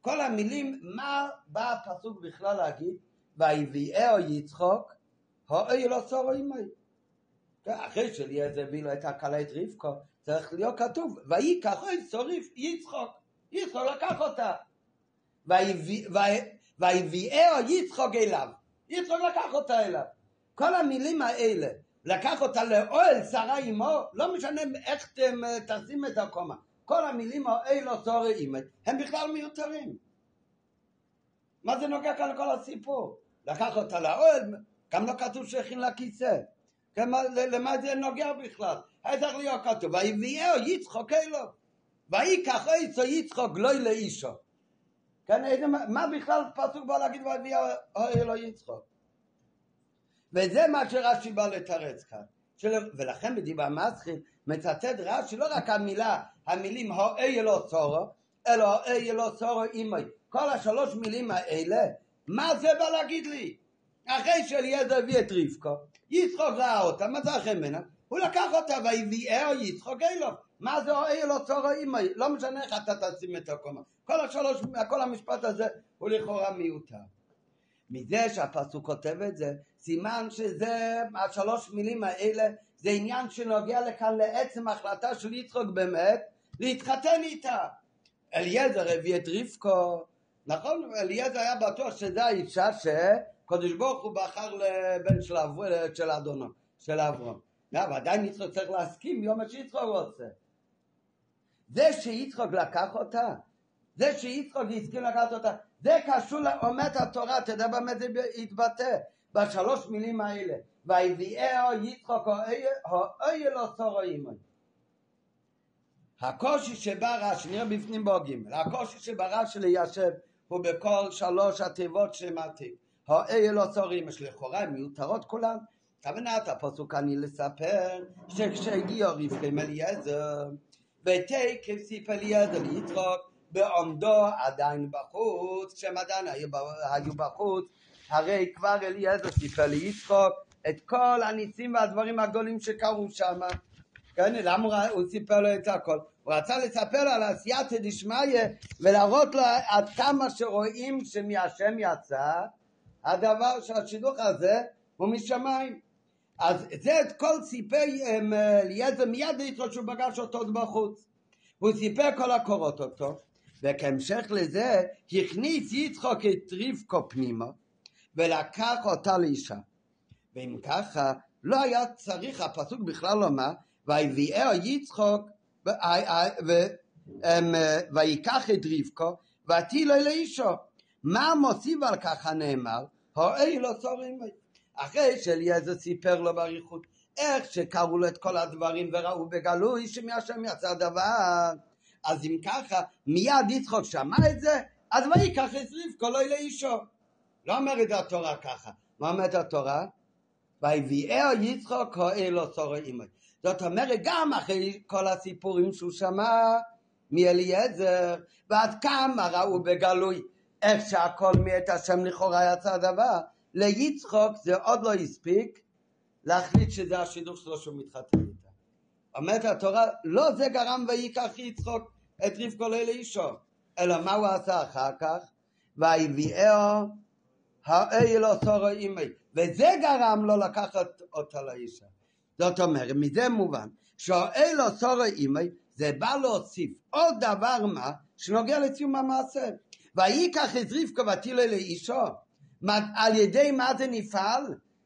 Speaker 1: כל המילים, מה בא הפסוק בכלל להגיד? ויביאהו יצחוק, הואי לא צורו עמי. אחרי שאליעזר הביא לו את הכלה את רבקו, צריך להיות כתוב, ויקח אוי צוריף יצחוק, יצחוק לקח אותה. ויביאהו יצחוק אליו, יצחוק לקח אותה אליו. כל המילים האלה, לקח אותה לאוהל שרה עמו, לא משנה איך אתם תשים את הקומה. כל המילים האלו צורי אימא, הם בכלל מיותרים. מה זה נוגע כאן לכל הסיפור? לקח אותה לאוהל, גם לא כתוב שהכין לה כיסא. למה זה נוגע בכלל? היה צריך להיות כתוב, ויביאהו יצחוק אלו, ויקח איצו יצחוק גלוי לאישו. כן, איזה, מה בכלל פסוק בא להגיד ויביאהו אלו יצחוק? וזה מה שרש"י בא לתרץ כאן. של... ולכן בדיבה מסחיל מצטט רש"י לא רק המילה, המילים הואי אלו צורו, אלא הואי אלו צורו אימי. כל השלוש מילים האלה, מה זה בא להגיד לי? אחרי שאליעזר הביא את רבקו, יצחוק ראה אותה, מצא חן ממנה, הוא לקח אותה ויביאהו יצחוק אלו. מה זה אוי אלו צורו אימי? לא משנה איך אתה תשים את הקומה. כל השלוש, כל המשפט הזה הוא לכאורה מיותר. מזה שהפסוק כותב את זה, סימן שזה, השלוש מילים האלה, זה עניין שנוגע לכאן לעצם ההחלטה של יצחוק באמת, להתחתן איתה. אליעזר הביא את רבקו, נכון? אליעזר היה בטוח שזו האישה ש... הקדוש ברוך הוא בחר לבן של, אדונו, של אברהם. אבל עדיין יצחוק צריך להסכים יום שיצחוק רוצה. זה שיצחוק לקח אותה, זה שיצחוק הסכים לקחת אותה, זה קשור לעומד התורה, אתה יודע במה זה יתבטא, בשלוש מילים האלה. ויביאהו יצחוק אוי לא צורו עמי. הקושי שבא רש"י, נראה בפנים בו ג', הקושי שבא רש"י ליישב הוא בכל שלוש התיבות שמתאים. האלה לא צורים, יש לכאורה מיותרות כולן. כוונת הפסוק אני לספר שכשהגיע רבקי עם אליעזר ותקף סיף אליעזר ליצחוק בעומדו עדיין בחוץ, כשהם עדיין היו בחוץ, הרי כבר אליעזר סיפר ליצחוק את כל הניסים והדברים הגדולים שקרו שם. כן, למה הוא סיפר לו את הכל? הוא רצה לספר על עשייתא דשמיא ולהראות לו עד כמה שרואים שמהשם יצא הדבר שהשידוך הזה הוא משמיים. אז זה את כל סיפר אליעזר מיד איתו שהוא פגש אותו בחוץ. הוא סיפר כל הקורות אותו, וכהמשך לזה הכניס יצחוק את רבקו פנימה ולקח אותה לאישה. ואם ככה לא היה צריך הפסוק בכלל לומר ויביאהו יצחוק ויקח את רבקו ותהי לאישו מה מוסיף על כך הנאמר? הואי לא צורים אחרי שאליעזר סיפר לו באריכות איך שקראו לו את כל הדברים וראו בגלוי שמהשם יצא הדבר אז אם ככה מיד יצחוק שמע את זה אז ויקח את רבקו לא לאישו לא אומרת התורה ככה מה אומרת התורה? ויביאהו יצחוק הואי לא צורו עמי זאת אומרת, גם אחרי כל הסיפורים שהוא שמע מאליעזר, ועד כמה ראו בגלוי איך שהכל מאת השם לכאורה יצא דבר, ליצחוק זה עוד לא הספיק להחליט שזה השידוך שלו שהוא מתחתן איתה. אומרת התורה, לא זה גרם ויקח יצחוק את רבקו לאישו, אלא מה הוא עשה אחר כך? ויביאהו האל סורו אימי, וזה גרם לו לקחת אותה לאישה. זאת אומרת, מזה מובן שהאל סורו אימי זה בא להוסיף עוד דבר מה שנוגע לסיום המעשה. ויקח את רבקו ותילה לאישו. על ידי מה זה נפעל?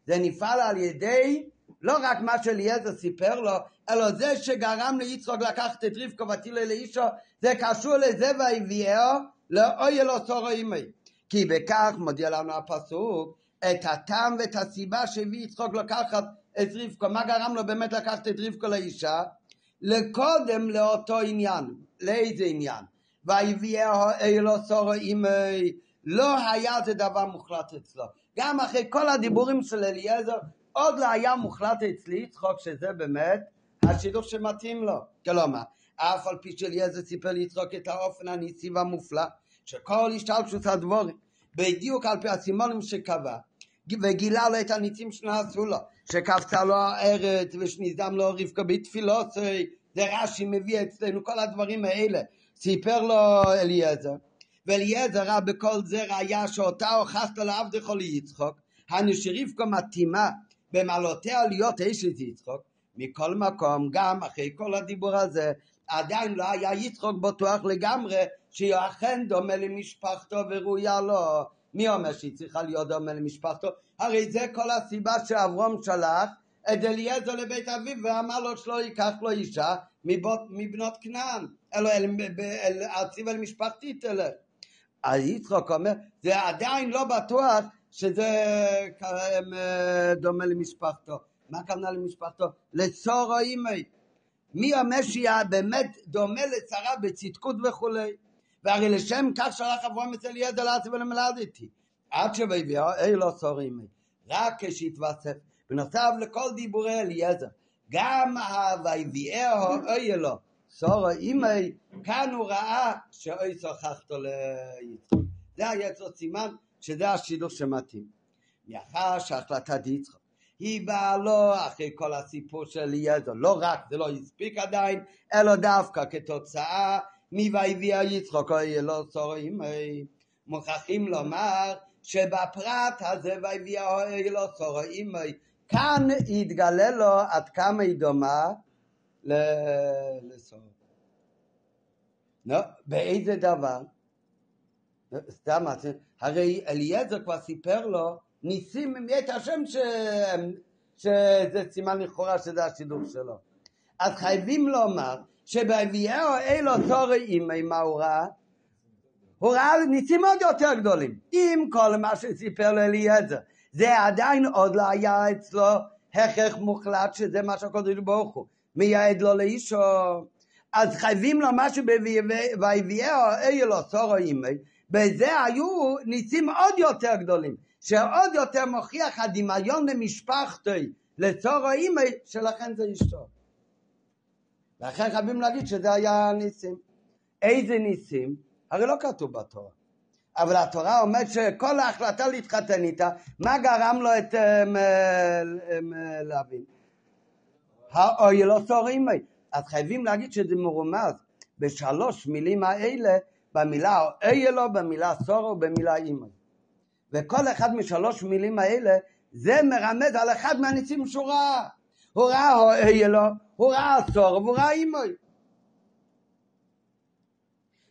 Speaker 1: זה נפעל על ידי לא רק מה שאליעזר סיפר לו, אלא זה שגרם ליצחוק לקחת את רבקו ותילה לאישו, זה קשור לזה והביאו לאוי אלו סורו אימי. כי בכך מודיע לנו הפסוק את הטעם ואת הסיבה שהביא יצחוק לקחת את רבקו. מה גרם לו באמת לקחת את רבקו לאישה? לקודם לאותו עניין. לאיזה עניין? ויביאהו אלו סורו אימי לא היה זה דבר מוחלט אצלו. גם אחרי כל הדיבורים של אליעזר, עוד לא היה מוחלט אצלי יצחוק שזה באמת השידוך שמתאים לו. כלומר, אף על פי שאליעזר סיפר ליצחוק את האופן הניסי והמופלא, שכל השתלשלות הדבורים, בדיוק על פי הסימונים שקבע, וגילה לו את הניסים שנעשו לו, שקפצה לו הארץ ושניזם לו רבקה בתפילוסי, זה רש"י מביא אצלנו כל הדברים האלה, סיפר לו אליעזר, ואליעזר ראה בכל זה ראיה שאותה הוכחת לעבדך ליצחוק, הנו שרבקה מתאימה במעלותיה להיות אשת יצחוק, מכל מקום, גם אחרי כל הדיבור הזה, עדיין לא היה יצחוק בטוח לגמרי שהיא אכן דומה למשפחתו וראויה לו. מי אומר שהיא צריכה להיות דומה למשפחתו? הרי זה כל הסיבה שאברום שלח את אליעזר לבית אביו ואמר לו שלא ייקח לו אישה מבנות כנען, אלא אל, אל, אציב אל משפחתי תלך. אז יצחוק אומר, זה עדיין לא בטוח שזה אה, דומה למשפחתו. מה הכוונה למשפחתו? לצורו אימי. מי אומר שהיא באמת דומה לצרה בצדקות וכולי. והרי לשם כך שלח אברהם את אליעזר לארץ ולמלדתי. עד שוויביאו אי לא צור אימי. רק כשהתווסף, בנוסף לכל דיבורי אליעזר, גם ה"ויביאהו אוי לו צור אימי, כאן הוא ראה שאוי שוחחתו ליצחוק. זה היה אצלו סימן שזה השידור שמתאים. מאחר שהחלטת יצחוק היא באה לו אחרי כל הסיפור של אליעזר, לא רק, זה לא הספיק עדיין, אלא דווקא כתוצאה מ"ויביאה יצחוק אוי אלו צורים מוכרחים לומר שבפרט הזה "ויביאה אוי אלו צורים כאן יתגלה לו עד כמה היא דומה לסור. לא, באיזה דבר? סתם, הרי אליעזר כבר סיפר לו ניסים מאת השם ש... שזה סימן לכאורה שזה השידור שלו. אז חייבים לומר שבהביאהו אלו תורי אימי מה הוא ראה? הוא ראה ניסים עוד יותר גדולים. עם כל מה שסיפר לאליעזר, זה עדיין עוד לא היה אצלו הכרח מוחלט שזה מה שהקודש ברוך הוא מייעד לו לאישו. אז חייבים לומר שבהביאהו אלו תורי אימי בזה היו ניסים עוד יותר גדולים. שעוד יותר מוכיח הדמיון למשפחתי, לצורו אימי, שלכן זה אשתו. לכן חייבים להגיד שזה היה ניסים. איזה ניסים? הרי לא כתוב בתורה. אבל התורה אומרת שכל ההחלטה להתחתן איתה, מה גרם לו את להבין? האוי לא צור אימי. אז חייבים להגיד שזה מרומז בשלוש מילים האלה, במילה אוי לו, במילה סורו ובמילה אימי. וכל אחד משלוש מילים האלה זה מרמז על אחד מהניסים שהוא ראה. הוא ראה אהיה לו, הוא ראה סור והוא ראה אימוי.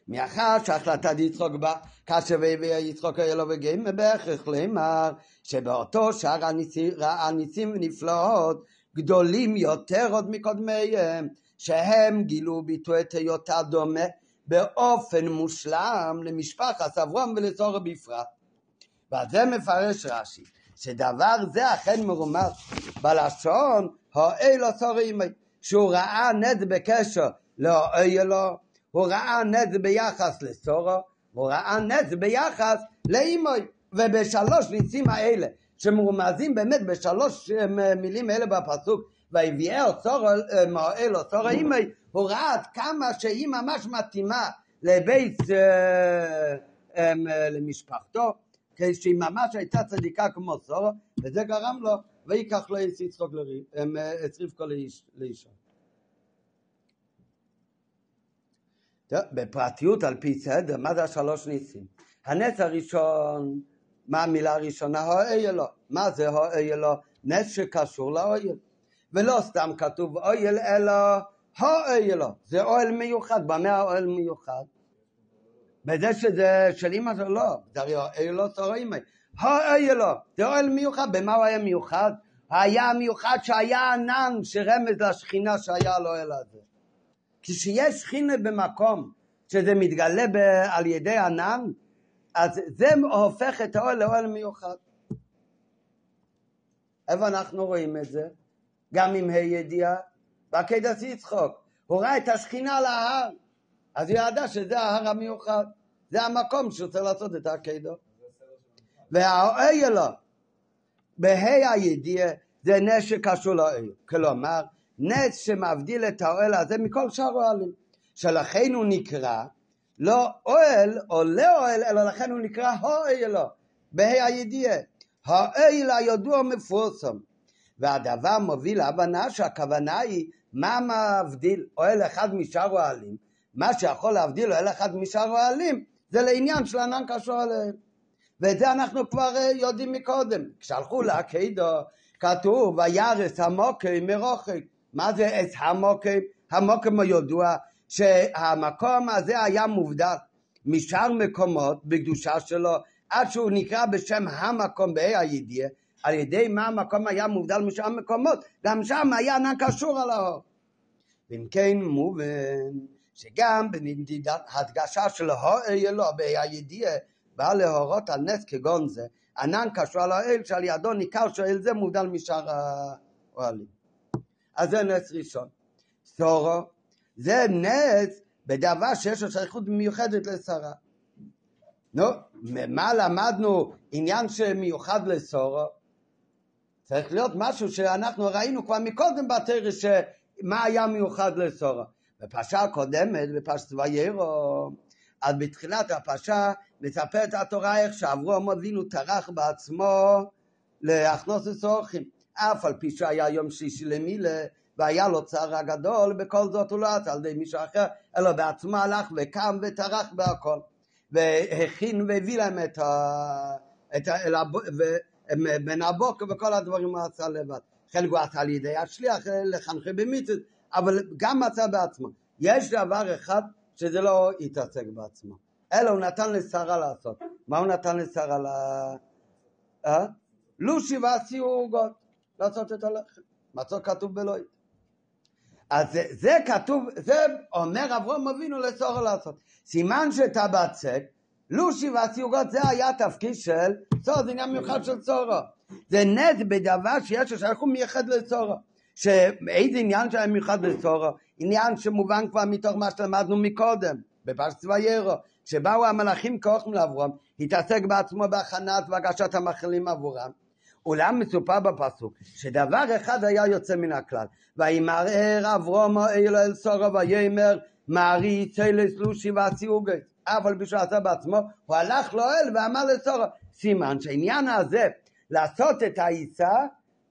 Speaker 1: מאחר שהחלטת יצחוק בה, כאשר והביא יצחוק היה לו וגאים בהכרח לאמר שבאותו שער הניסים, ונפלאות גדולים יותר עוד מקודמיהם שהם גילו ביטוי את היותה דומה באופן מושלם למשפחת אברהם ולצורך בפרט. ועל זה מפרש רש"י, שדבר זה אכן מרומז בלשון האלו סורימי, שהוא ראה נד בקשר לאוילו, הוא ראה נד ביחס לסורו, הוא ראה נד ביחס לאימוי, ובשלוש ניסים האלה, שמרומזים באמת בשלוש מילים האלה בפסוק, והביאה אוצור מועל אוצור אימי, הוא ראה עד כמה שהיא ממש מתאימה לבית, אה, אה, למשפחתו, כשהיא ממש הייתה צדיקה כמו סורו, וזה גרם לו, ויקח לו את יצחוק את רבקו לאישה. בפרטיות על פי סדר, מה זה השלוש ניסים? הנס הראשון, מה המילה הראשונה? האויל לו. מה זה האויל לו? נס שקשור לאויל. ולא סתם כתוב אויל אלא האויל לו. זה אוהל מיוחד. במה האוהל מיוחד? בזה שזה של אימא שלו, לא. זה הרי אוהל לו צורים. האויל לו. זה אוהל מיוחד. במה הוא היה מיוחד? היה מיוחד שהיה ענן שרמז לשכינה שהיה על האוהל הזה. כשיש שכינה במקום שזה מתגלה על ידי ענן, אז זה הופך את האוהל לאוהל מיוחד. איפה אנחנו רואים את זה? גם עם ה' ידיעה, בעקדת יצחוק. הוא ראה את השכינה על ההר, אז הוא ידע שזה ההר המיוחד. זה המקום שהוא צריך לעשות את העקדו. והאוהל לו, בה' הידיעה, זה נשק קשור לאוהל. כלומר, נס שמבדיל את האוהל הזה מכל שאר אוהלים. שלכן הוא נקרא לא אוהל או לאוהל, אלא לכן הוא נקרא האוהלו, בה"א הידיעה. האוהל הידוע מפורסם. והדבר מוביל להבנה שהכוונה היא מה מבדיל אוהל אחד משאר אוהלים. מה שיכול להבדיל אוהל אחד משאר אוהלים זה לעניין של ענן קשור עליהם. ואת זה אנחנו כבר אה, יודעים מקודם. כשהלכו לעקדו כתוב וירס המוקי מרוחק. מה זה עץ המוקי? המוקי הידוע שהמקום הזה היה מובדל משאר מקומות בקדושה שלו עד שהוא נקרא בשם המקום בה"א הידיעה על ידי מה המקום היה מובדל משאר מקומות? גם שם היה ענן קשור על האור. ואם כן מובן שגם בנדידת הדגשה של האל אלוה בה"א הידיעה בא להורות על נס כגון זה. ענן קשור על האל שעל ידו ניכר שאל זה מובדל משאר האוהלים. אז זה נס ראשון. סורו זה נס בדבר שיש לו שייכות מיוחדת לשרה. נו, מה למדנו עניין שמיוחד לסורו? צריך להיות משהו שאנחנו ראינו כבר מקודם בתרא שמה היה מיוחד לסורו. בפרשה הקודמת, בפרשת ויירו, אז בתחילת הפרשה מספרת התורה איך שאברום אבינו טרח בעצמו להכנוס לסורכים. אף על פי שהיה יום שלישי למילה והיה לו צער הגדול, בכל זאת הוא לא עשה על ידי מישהו אחר, אלא בעצמו הלך וקם וטרח בהכל. והכין והביא להם את ה... את ה... בן הבוקר וכל הדברים הוא עשה לבד. חלק הוא עשה על ידי השליח לחנכי במיתוס, אבל גם מצא בעצמו. יש דבר אחד שזה לא יתעסק בעצמו, אלא הוא נתן לשרה לעשות. מה הוא נתן לשרה ל... אה? לושי ועשיו עוגות, לעשות את הלחם. מצוא כתוב בלואי. אז זה, זה כתוב, זה אומר אברום אבינו לסורו לעשות. סימן שאתה בצק, לושי והסיוגות זה היה תפקיד של סורו, זה עניין מיוחד של סורו. זה נס בדבר שיש לו שייכות מייחד לסורו. שאיזה עניין שהיה מיוחד לסורו? עניין שמובן כבר מתוך מה שלמדנו מקודם, בפרשת צביירו, שבאו המלאכים כוחם לאברום, התעסק בעצמו בהכנת והגשת המאכלים עבורם. אולם מסופר בפסוק שדבר אחד היה יוצא מן הכלל וימרר אברום אלו אל סורו ויאמר מעריץ אלה סלושי והסיוגי אבל בשביל עשה בעצמו הוא הלך לאוהל ואמר לסורו סימן שהעניין הזה לעשות את העיסה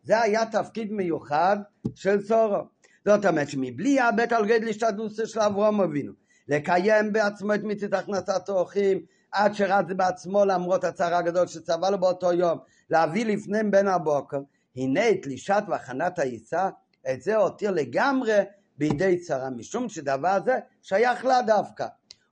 Speaker 1: זה היה תפקיד מיוחד של סורו זאת אומרת שמבלי יאבד על גדל השתדלות של אברום אבינו לקיים בעצמו את מצוות הכנסת האורחים עד שרץ בעצמו למרות הצער הגדול שצבע לו באותו יום להביא לפניהם בין הבוקר, הנה תלישת והכנת העיסה, את זה הותיר לגמרי בידי צרה, משום שדבר זה שייך לה דווקא.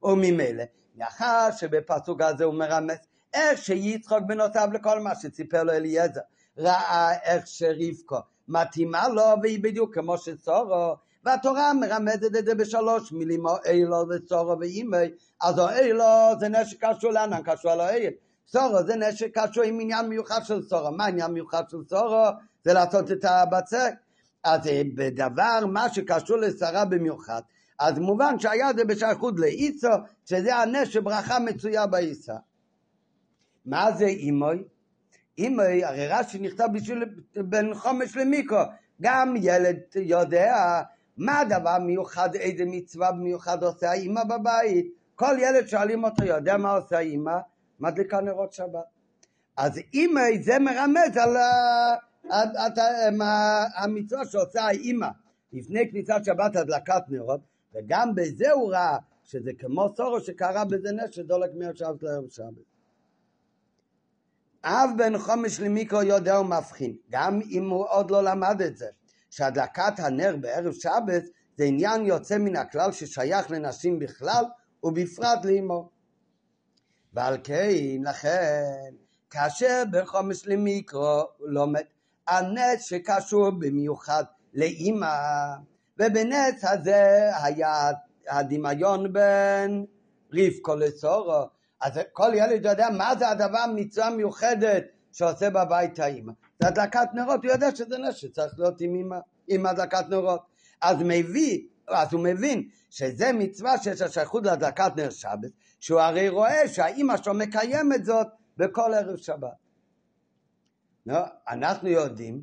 Speaker 1: וממילא, מאחר שבפסוק הזה הוא מרמז איך שיצחוק בנוסף לכל מה שסיפר לו אליעזר, ראה איך שרבקו מתאימה לו והיא בדיוק כמו שצורו והתורה מרמזת את זה בשלוש מילים, או אילו וצורו ואימי, אז או אילו זה נשק קשור לענן, קשור האל. סורו זה נשק קשור עם עניין מיוחד של סורו. מה העניין מיוחד של סורו? זה לעשות את הבצק. אז בדבר, מה שקשור לשרה במיוחד, אז מובן שהיה זה בשייכות לאיסו, שזה הנשק ברכה מצויה באיסה. מה זה אימוי? אימוי, הרי רש"י נכתב בשביל בין חומש למיקרו, גם ילד יודע מה הדבר מיוחד, איזה מצווה במיוחד עושה האימא בבית. כל ילד שואלים אותו, יודע מה עושה האימא? מדליקה נרות שבת. אז אימא זה מרמז על המצווה שעושה האימא לפני כניסת שבת הדלקת נרות, וגם בזה הוא ראה שזה כמו סורו שקרה בזה נס שדולק מהשבת לערב שבת. אב בן חומש למיקרו יודע ומבחין, גם אם הוא עוד לא למד את זה, שהדלקת הנר בערב שבת זה עניין יוצא מן הכלל ששייך לנשים בכלל ובפרט לאמו. ועל כן, לכן, כאשר בחומש למיקרו לומד הנס שקשור במיוחד לאימא, ובנס הזה היה הדמיון בין רבקו לסורו. אז כל ילד יודע מה זה הדבר, מצווה מיוחדת שעושה בבית האימא. זה הדלקת נרות, הוא יודע שזה נס שצריך להיות עם אימא, עם הדלקת נרות. אז מביא, אז הוא מבין שזה מצווה שיש לה שייכות להדלקת נר שבת, שהוא הרי רואה שהאימא שלו מקיימת זאת בכל ערב שבת. לא, אנחנו יודעים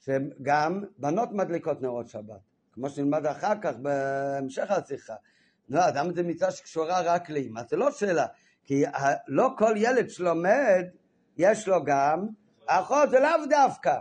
Speaker 1: שגם בנות מדליקות נרות שבת, כמו שנלמד אחר כך בהמשך השיחה. לא, למה זה מצווה שקשורה רק לאמא? זה לא שאלה, כי לא כל ילד שלומד, יש לו גם אחות, זה לאו דווקא.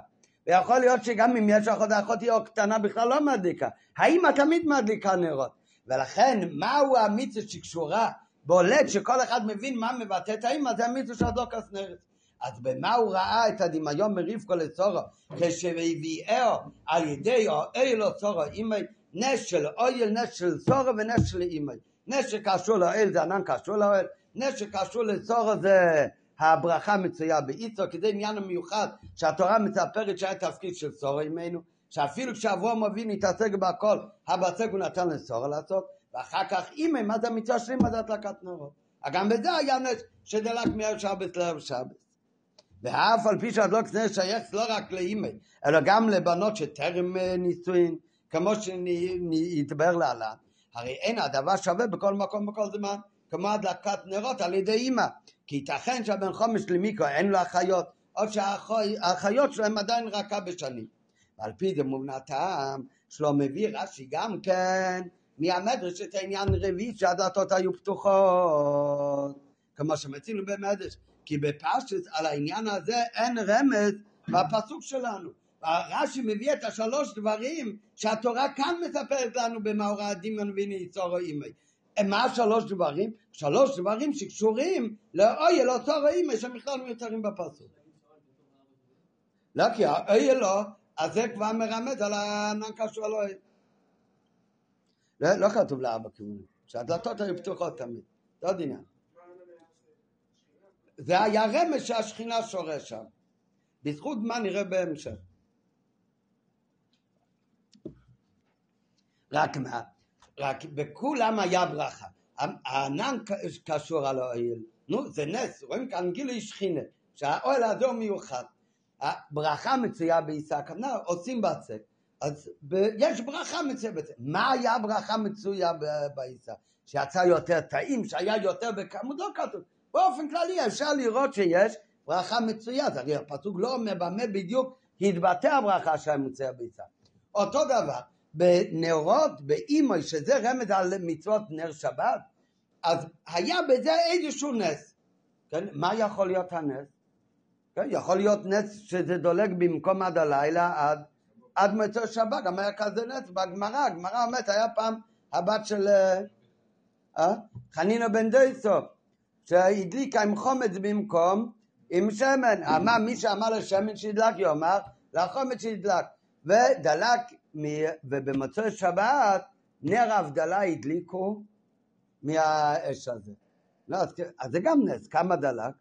Speaker 1: ויכול להיות שגם אם יש אחות, האחות היא קטנה בכלל לא מדליקה. האמא תמיד מדליקה נרות. ולכן, מהו המצווה שקשורה בולט שכל אחד מבין מה מבטא את האמא, זה המצווה של הדלוקת נרת. אז במה הוא ראה את הדמיון מרבקו לצורו? כשהביאו על ידי אוהל צורו אימי נס של אוהל, נס של צורו ונס של אימי. נס שקשור לאוהל זה ענן קשור לאוהל, נס שקשור לצורו זה הברכה מצויה באיצו, כדי עניין המיוחד שהתורה מספרת שהיה תפקיד של צורו אימנו, שאפילו כשאברום אבינו התעסק בהכל, הבצק הוא נתן לצורו לעשות, ואחר כך זה המצווה שלי, מה זה הדלקת נורות. גם בזה היה נס שדלק מערב שבת לערב שבת. ואף על פי שהדלוק נר שייך לא רק לאימא, אלא גם לבנות שטרם אה, נישואין, כמו שיתבר להלן, הרי אין הדבר שווה בכל מקום בכל זמן, כמו הדלקת נרות על ידי אימא, כי ייתכן שהבן חומש למיקרו אין לו אחיות, או שהאחיות שלהם עדיין רכה בשנים. ועל פי זה מובנתם, שלא מביא רש"י גם כן מהמדרש את העניין רביעי שהדלתות היו פתוחות, כמו שמצינו במדרש, כי בפשט על העניין הזה אין רמז בפסוק שלנו. רש"י מביא את השלוש דברים שהתורה כאן מספרת לנו במאורע הדמיון והנה יצורו אימי. מה השלוש דברים? שלוש דברים שקשורים לאויל או צורו אימי שבכלל מיותרים בפסוק. לא כי האויל לא, אז זה כבר מרמז על הענן קשור על אויל. לא, לא כתוב לארבע כיוונים, שהדלתות היו פתוחות תמיד, זה עוד עניין. זה היה רמז שהשכינה שורש שם. בזכות מה נראה בהמשך. רק מה? רק בכולם היה ברכה. הענן קשור על האוהל. נו, זה נס, רואים כאן גילוי שכינה, שהאוהל הזה הוא מיוחד. הברכה מצויה בעיסק, עושים בצק. אז ב- יש ברכה מצויה בצק. מה היה הברכה מצויה בעיסק? שיצא יותר טעים, שהיה יותר בכמות, לא כתוב. באופן כללי אפשר לראות שיש ברכה מצויה, הרי הפסוק לא אומר במה בדיוק התבטא הברכה שהמצויה ביצה. אותו דבר, בנרות, באימוי, שזה רמז על מצוות נר שבת, אז היה בזה איזשהו נס. כן? מה יכול להיות הנס? כן? יכול להיות נס שזה דולק במקום עד הלילה עד, עד מצוא שבת, גם היה כזה נס בגמרא, הגמרא אומרת, היה פעם הבת של אה? חנינה בן דייסו, שהדליקה עם חומץ במקום עם שמן. אמר מי שאמר לשמן שידלק יאמר לחומץ שידלק. ודלק, ובמוצאי שבת נר ההבדלה הדליקו מהאש הזה. לא, אז, אז זה גם נס, כמה דלק?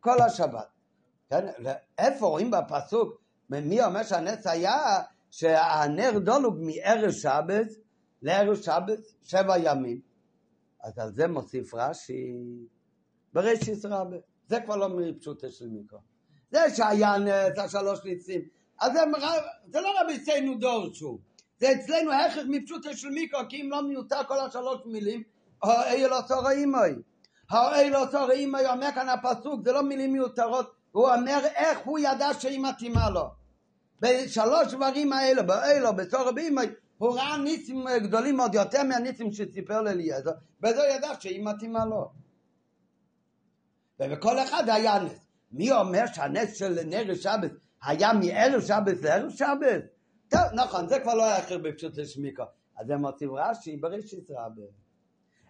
Speaker 1: כל השבת. כן? איפה רואים בפסוק, מי אומר שהנס היה שהנר דולוג מערב שבת לערב שבת שבע ימים. אז על זה מוסיף רש"י ברישיס רבה. זה כבר לא מפשוטה של מיקרו. זה שהיה את השלוש ניצים. אז זה, זה לא רבי אצלנו דורשו. זה אצלנו הכרח מפשוטה של מיקרו, כי אם לא מיותר כל השלוש מילים, האי לא צור האימוי. האי לא צור האימוי, אומר כאן הפסוק, זה לא מילים מיותרות, הוא אומר איך הוא ידע שהיא מתאימה לו. בשלוש דברים האלה, באלו, בסורו בימי, הוא ראה ניסים גדולים מאוד יותר מהניסים שסיפר לאליעזר, וזה ידע שהיא מתאימה לו. ובכל אחד היה נס. מי אומר שהנס של נר שבת היה מערב שבת לערב שבת? טוב, נכון, זה כבר לא היה אחר בפשוט לשמיקו. אז זה מוסיף רש"י בראשית רבה.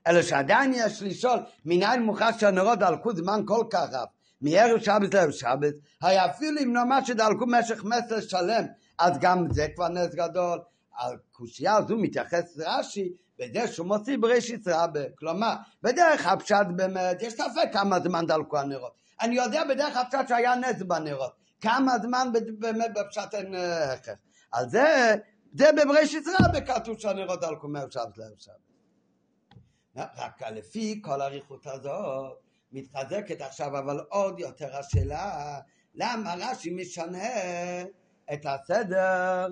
Speaker 1: אלא שעדיין יש לשאול, מניין מוכרח שהנרות דלקו זמן כל כך רב, מערב שבת לערב שבת, היה אפילו אם נאמר שדלקו משך מסר שלם, אז גם זה כבר נס גדול. על קושייה הזו מתייחס רש"י בזה שהוא מוציא בראשית רבה. כלומר, בדרך הפשט באמת, יש ספק כמה זמן דלקו הנרות. אני יודע בדרך הפשט שהיה נס בנרות. כמה זמן באמת בפשט אין הכרח. על זה, זה בבראשית רבה כתוב שהנרות דלקו מערב שבת לערב שבת. רק לפי כל האריכות הזאת מתחזקת עכשיו, אבל עוד יותר השאלה, למה רש"י משנה את הסדר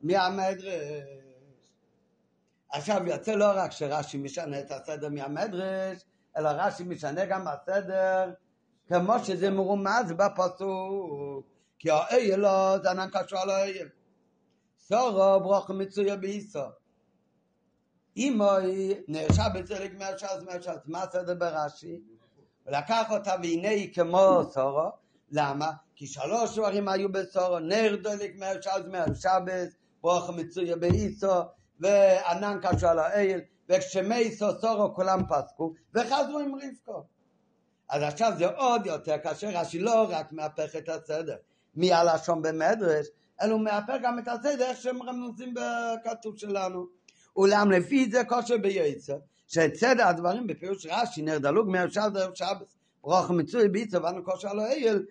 Speaker 1: מהמדרש? עכשיו יוצא לא רק שרש"י משנה את הסדר מהמדרש, אלא רש"י משנה גם הסדר כמו שזה מרומז בפסוק, כי האייל לא זה ענן קשור על האייל. סורו ברוך מצויה באיסו. אמו נרשע בצדק מהש"ס מהש"ס, מה הסדר ברש"י? ולקח אותה והנה היא כמו סורו, למה? כי שלוש דברים היו בסורו, נר דולק מהש"ס מהשבת, ברוך מצויה באיסו, וענן קשור על האייל, וכשמייסו סורו כולם פסקו, וחזרו עם רבקו. אז עכשיו זה עוד יותר כאשר רש"י לא רק מהפך את הסדר מהלשון במדרש, אלא מהפך גם את הסדר איך שהם רמוזים בכתוב שלנו. אולם לפי זה כושר ביועצר, סדר הדברים בפירוש רש"י נר דלוג מהרשעת ערב שבת, ברוך מצוי ביצר ואנו כושר לא אייל,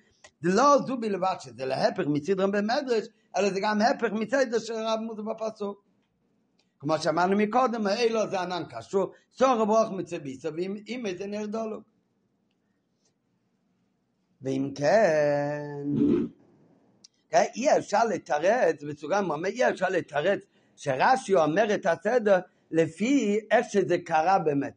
Speaker 1: זה לא זו בלבד שזה להפך מסדרם במדרש, אלא זה גם הפך מצדר של רב מוזר בפסוק. כמו שאמרנו מקודם, אילו זה ענן קשור, סור ברוך מצוי ביצר, ואם זה נר דלוג. ואם כן, אי אפשר לתרץ, בצורה מאוד, אי אפשר לתרץ שרש"י אומר את הסדר לפי איך שזה קרה באמת.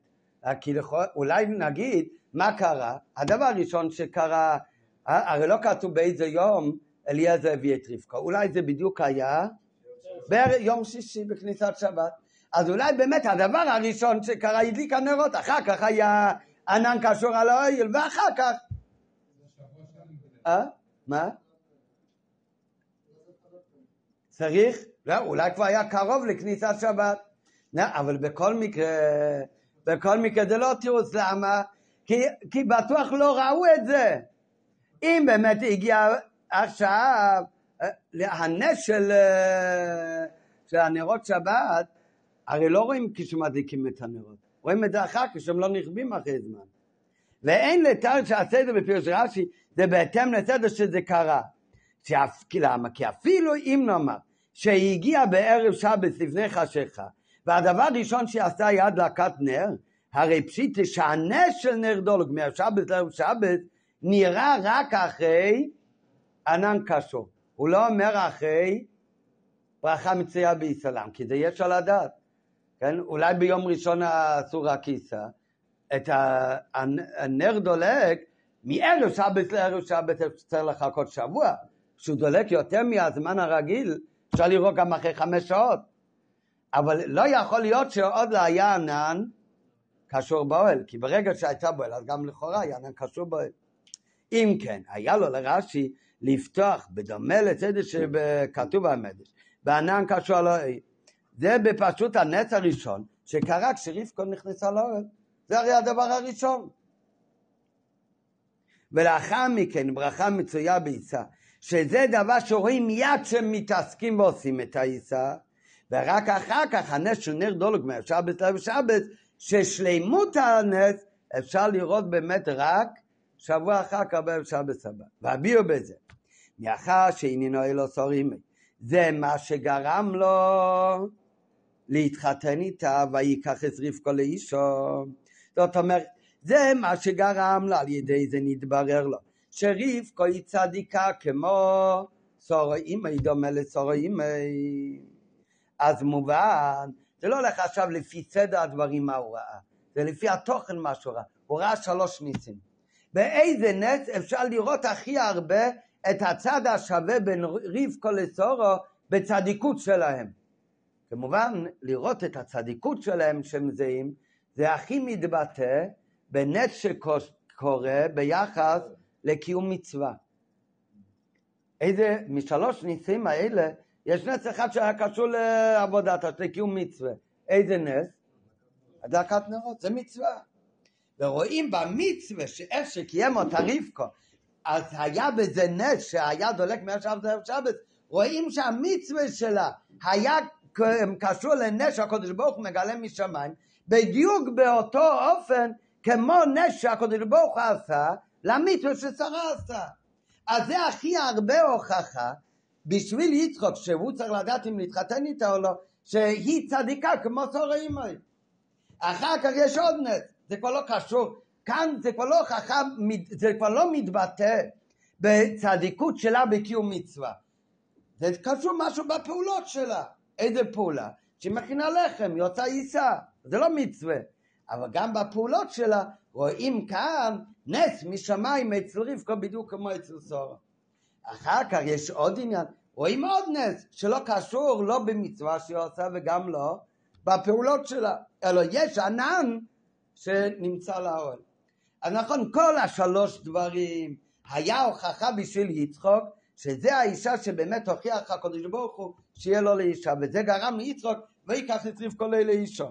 Speaker 1: כי אולי נגיד מה קרה, הדבר הראשון שקרה, הרי לא כתוב באיזה יום אליעזר הביא את רבקה, אולי זה בדיוק היה ביום שישי בכניסת שבת. אז אולי באמת הדבר הראשון שקרה הדליק הנרות, אחר כך היה ענן קשור על האויל, ואחר כך אה? מה? צריך? לא, אולי כבר היה קרוב לכניסת שבת. אבל בכל מקרה, בכל מקרה זה לא תירוץ, למה? כי, כי בטוח לא ראו את זה. אם באמת הגיע עכשיו אה, הנס של, אה, של הנרות שבת, הרי לא רואים כשמדליקים את הנרות, רואים את זה אחר כך, כשהם לא נכבים אחרי זמן. ואין לתאר שהסדר בפירוש רש"י זה בהתאם לסדר שזה קרה. שאף, למה? כי אפילו אם נאמר שהגיע בערב שבת לפני חשיכה והדבר הראשון שעשה היה הדלקת נר, הרי פשיטה שהנס של נר דולג מהשבת לערב שבת נראה רק אחרי ענן קשור. הוא לא אומר אחרי ברכה מצויה ביסלם, כי זה יש על הדעת. כן? אולי ביום ראשון אסור הכיסה, את הנר דולק מערב שבת לערב שבת צריך לחכות שבוע. כשהוא דולק יותר מהזמן הרגיל, אפשר לראות גם אחרי חמש שעות. אבל לא יכול להיות שעוד לא היה ענן קשור באוהל, כי ברגע שהייתה באוהל, אז גם לכאורה היה ענן קשור באוהל. אם כן, היה לו לרש"י לפתוח, בדומה לצדק שכתוב במדש, בענן קשור על האוהל. זה בפשוט הנץ הראשון שקרה כשרבקו נכנסה לאוהל. זה הרי הדבר הראשון. ולאחר מכן ברכה מצויה בעיסה, שזה דבר שרואים מיד שמתעסקים ועושים את העיסה, ורק אחר כך הנס של נר דולג מהשבת לשבת, ששלימות הנס אפשר לראות באמת רק שבוע אחר כך בערב שבת הבא. והביאו בזה, מאחר שעניינו אלו סורים, זה מה שגרם לו להתחתן איתה, ויקח את רבקו לאישו. זאת אומרת, זה מה שגרם לה, על ידי זה נתברר לו, שרבקו היא צדיקה כמו סורו אימי, דומה לסורו אימי. אז מובן, זה לא הולך עכשיו לפי סדר הדברים מה הוא ראה, זה לפי התוכן מה שהוא ראה, הוא ראה שלוש ניסים. באיזה נס אפשר לראות הכי הרבה את הצד השווה בין רבקו לסורו בצדיקות שלהם. כמובן, לראות את הצדיקות שלהם שהם זהים, זה הכי מתבטא בנס שקורה ביחס לקיום מצווה. איזה, משלוש ניסים האלה, יש נס אחד שהיה קשור לעבודת, לקיום מצווה. איזה נס? הדלקת נרות, זה מצווה. ורואים במצווה שאיך שקיים אותה רבקו, אז היה בזה נס שהיה דולק מהשבת לערב שבת, רואים שהמצווה שלה היה קשור לנס שהקדוש ברוך הוא מגלה משמיים, בדיוק באותו אופן כמו נס שהקדוש ברוך הוא עשה למצווה ששרה עשה. אז זה הכי הרבה הוכחה בשביל יצחוק שהוא צריך לדעת אם להתחתן איתה או לא, שהיא צדיקה כמו שרה אימי. אחר כך יש עוד נס, זה כבר לא קשור, כאן זה כבר לא חכם, זה כבר לא מתבטא בצדיקות שלה בקיום מצווה. זה קשור משהו בפעולות שלה. איזה פעולה? שהיא מכינה לחם, היא יוצאה עיסה, זה לא מצווה. אבל גם בפעולות שלה רואים כאן נס משמיים אצל רבקו בדיוק כמו אצל סורה. אחר כך יש עוד עניין, רואים עוד נס שלא קשור לא במצווה שהיא עושה וגם לא בפעולות שלה, אלא יש ענן שנמצא לאוהל. אז נכון, כל השלוש דברים היה הוכחה בשביל יצחוק, שזה האישה שבאמת הוכיח הקדוש ברוך הוא שיהיה לו לאישה, וזה גרם ליצחוק ויקח את רבקו לאישו.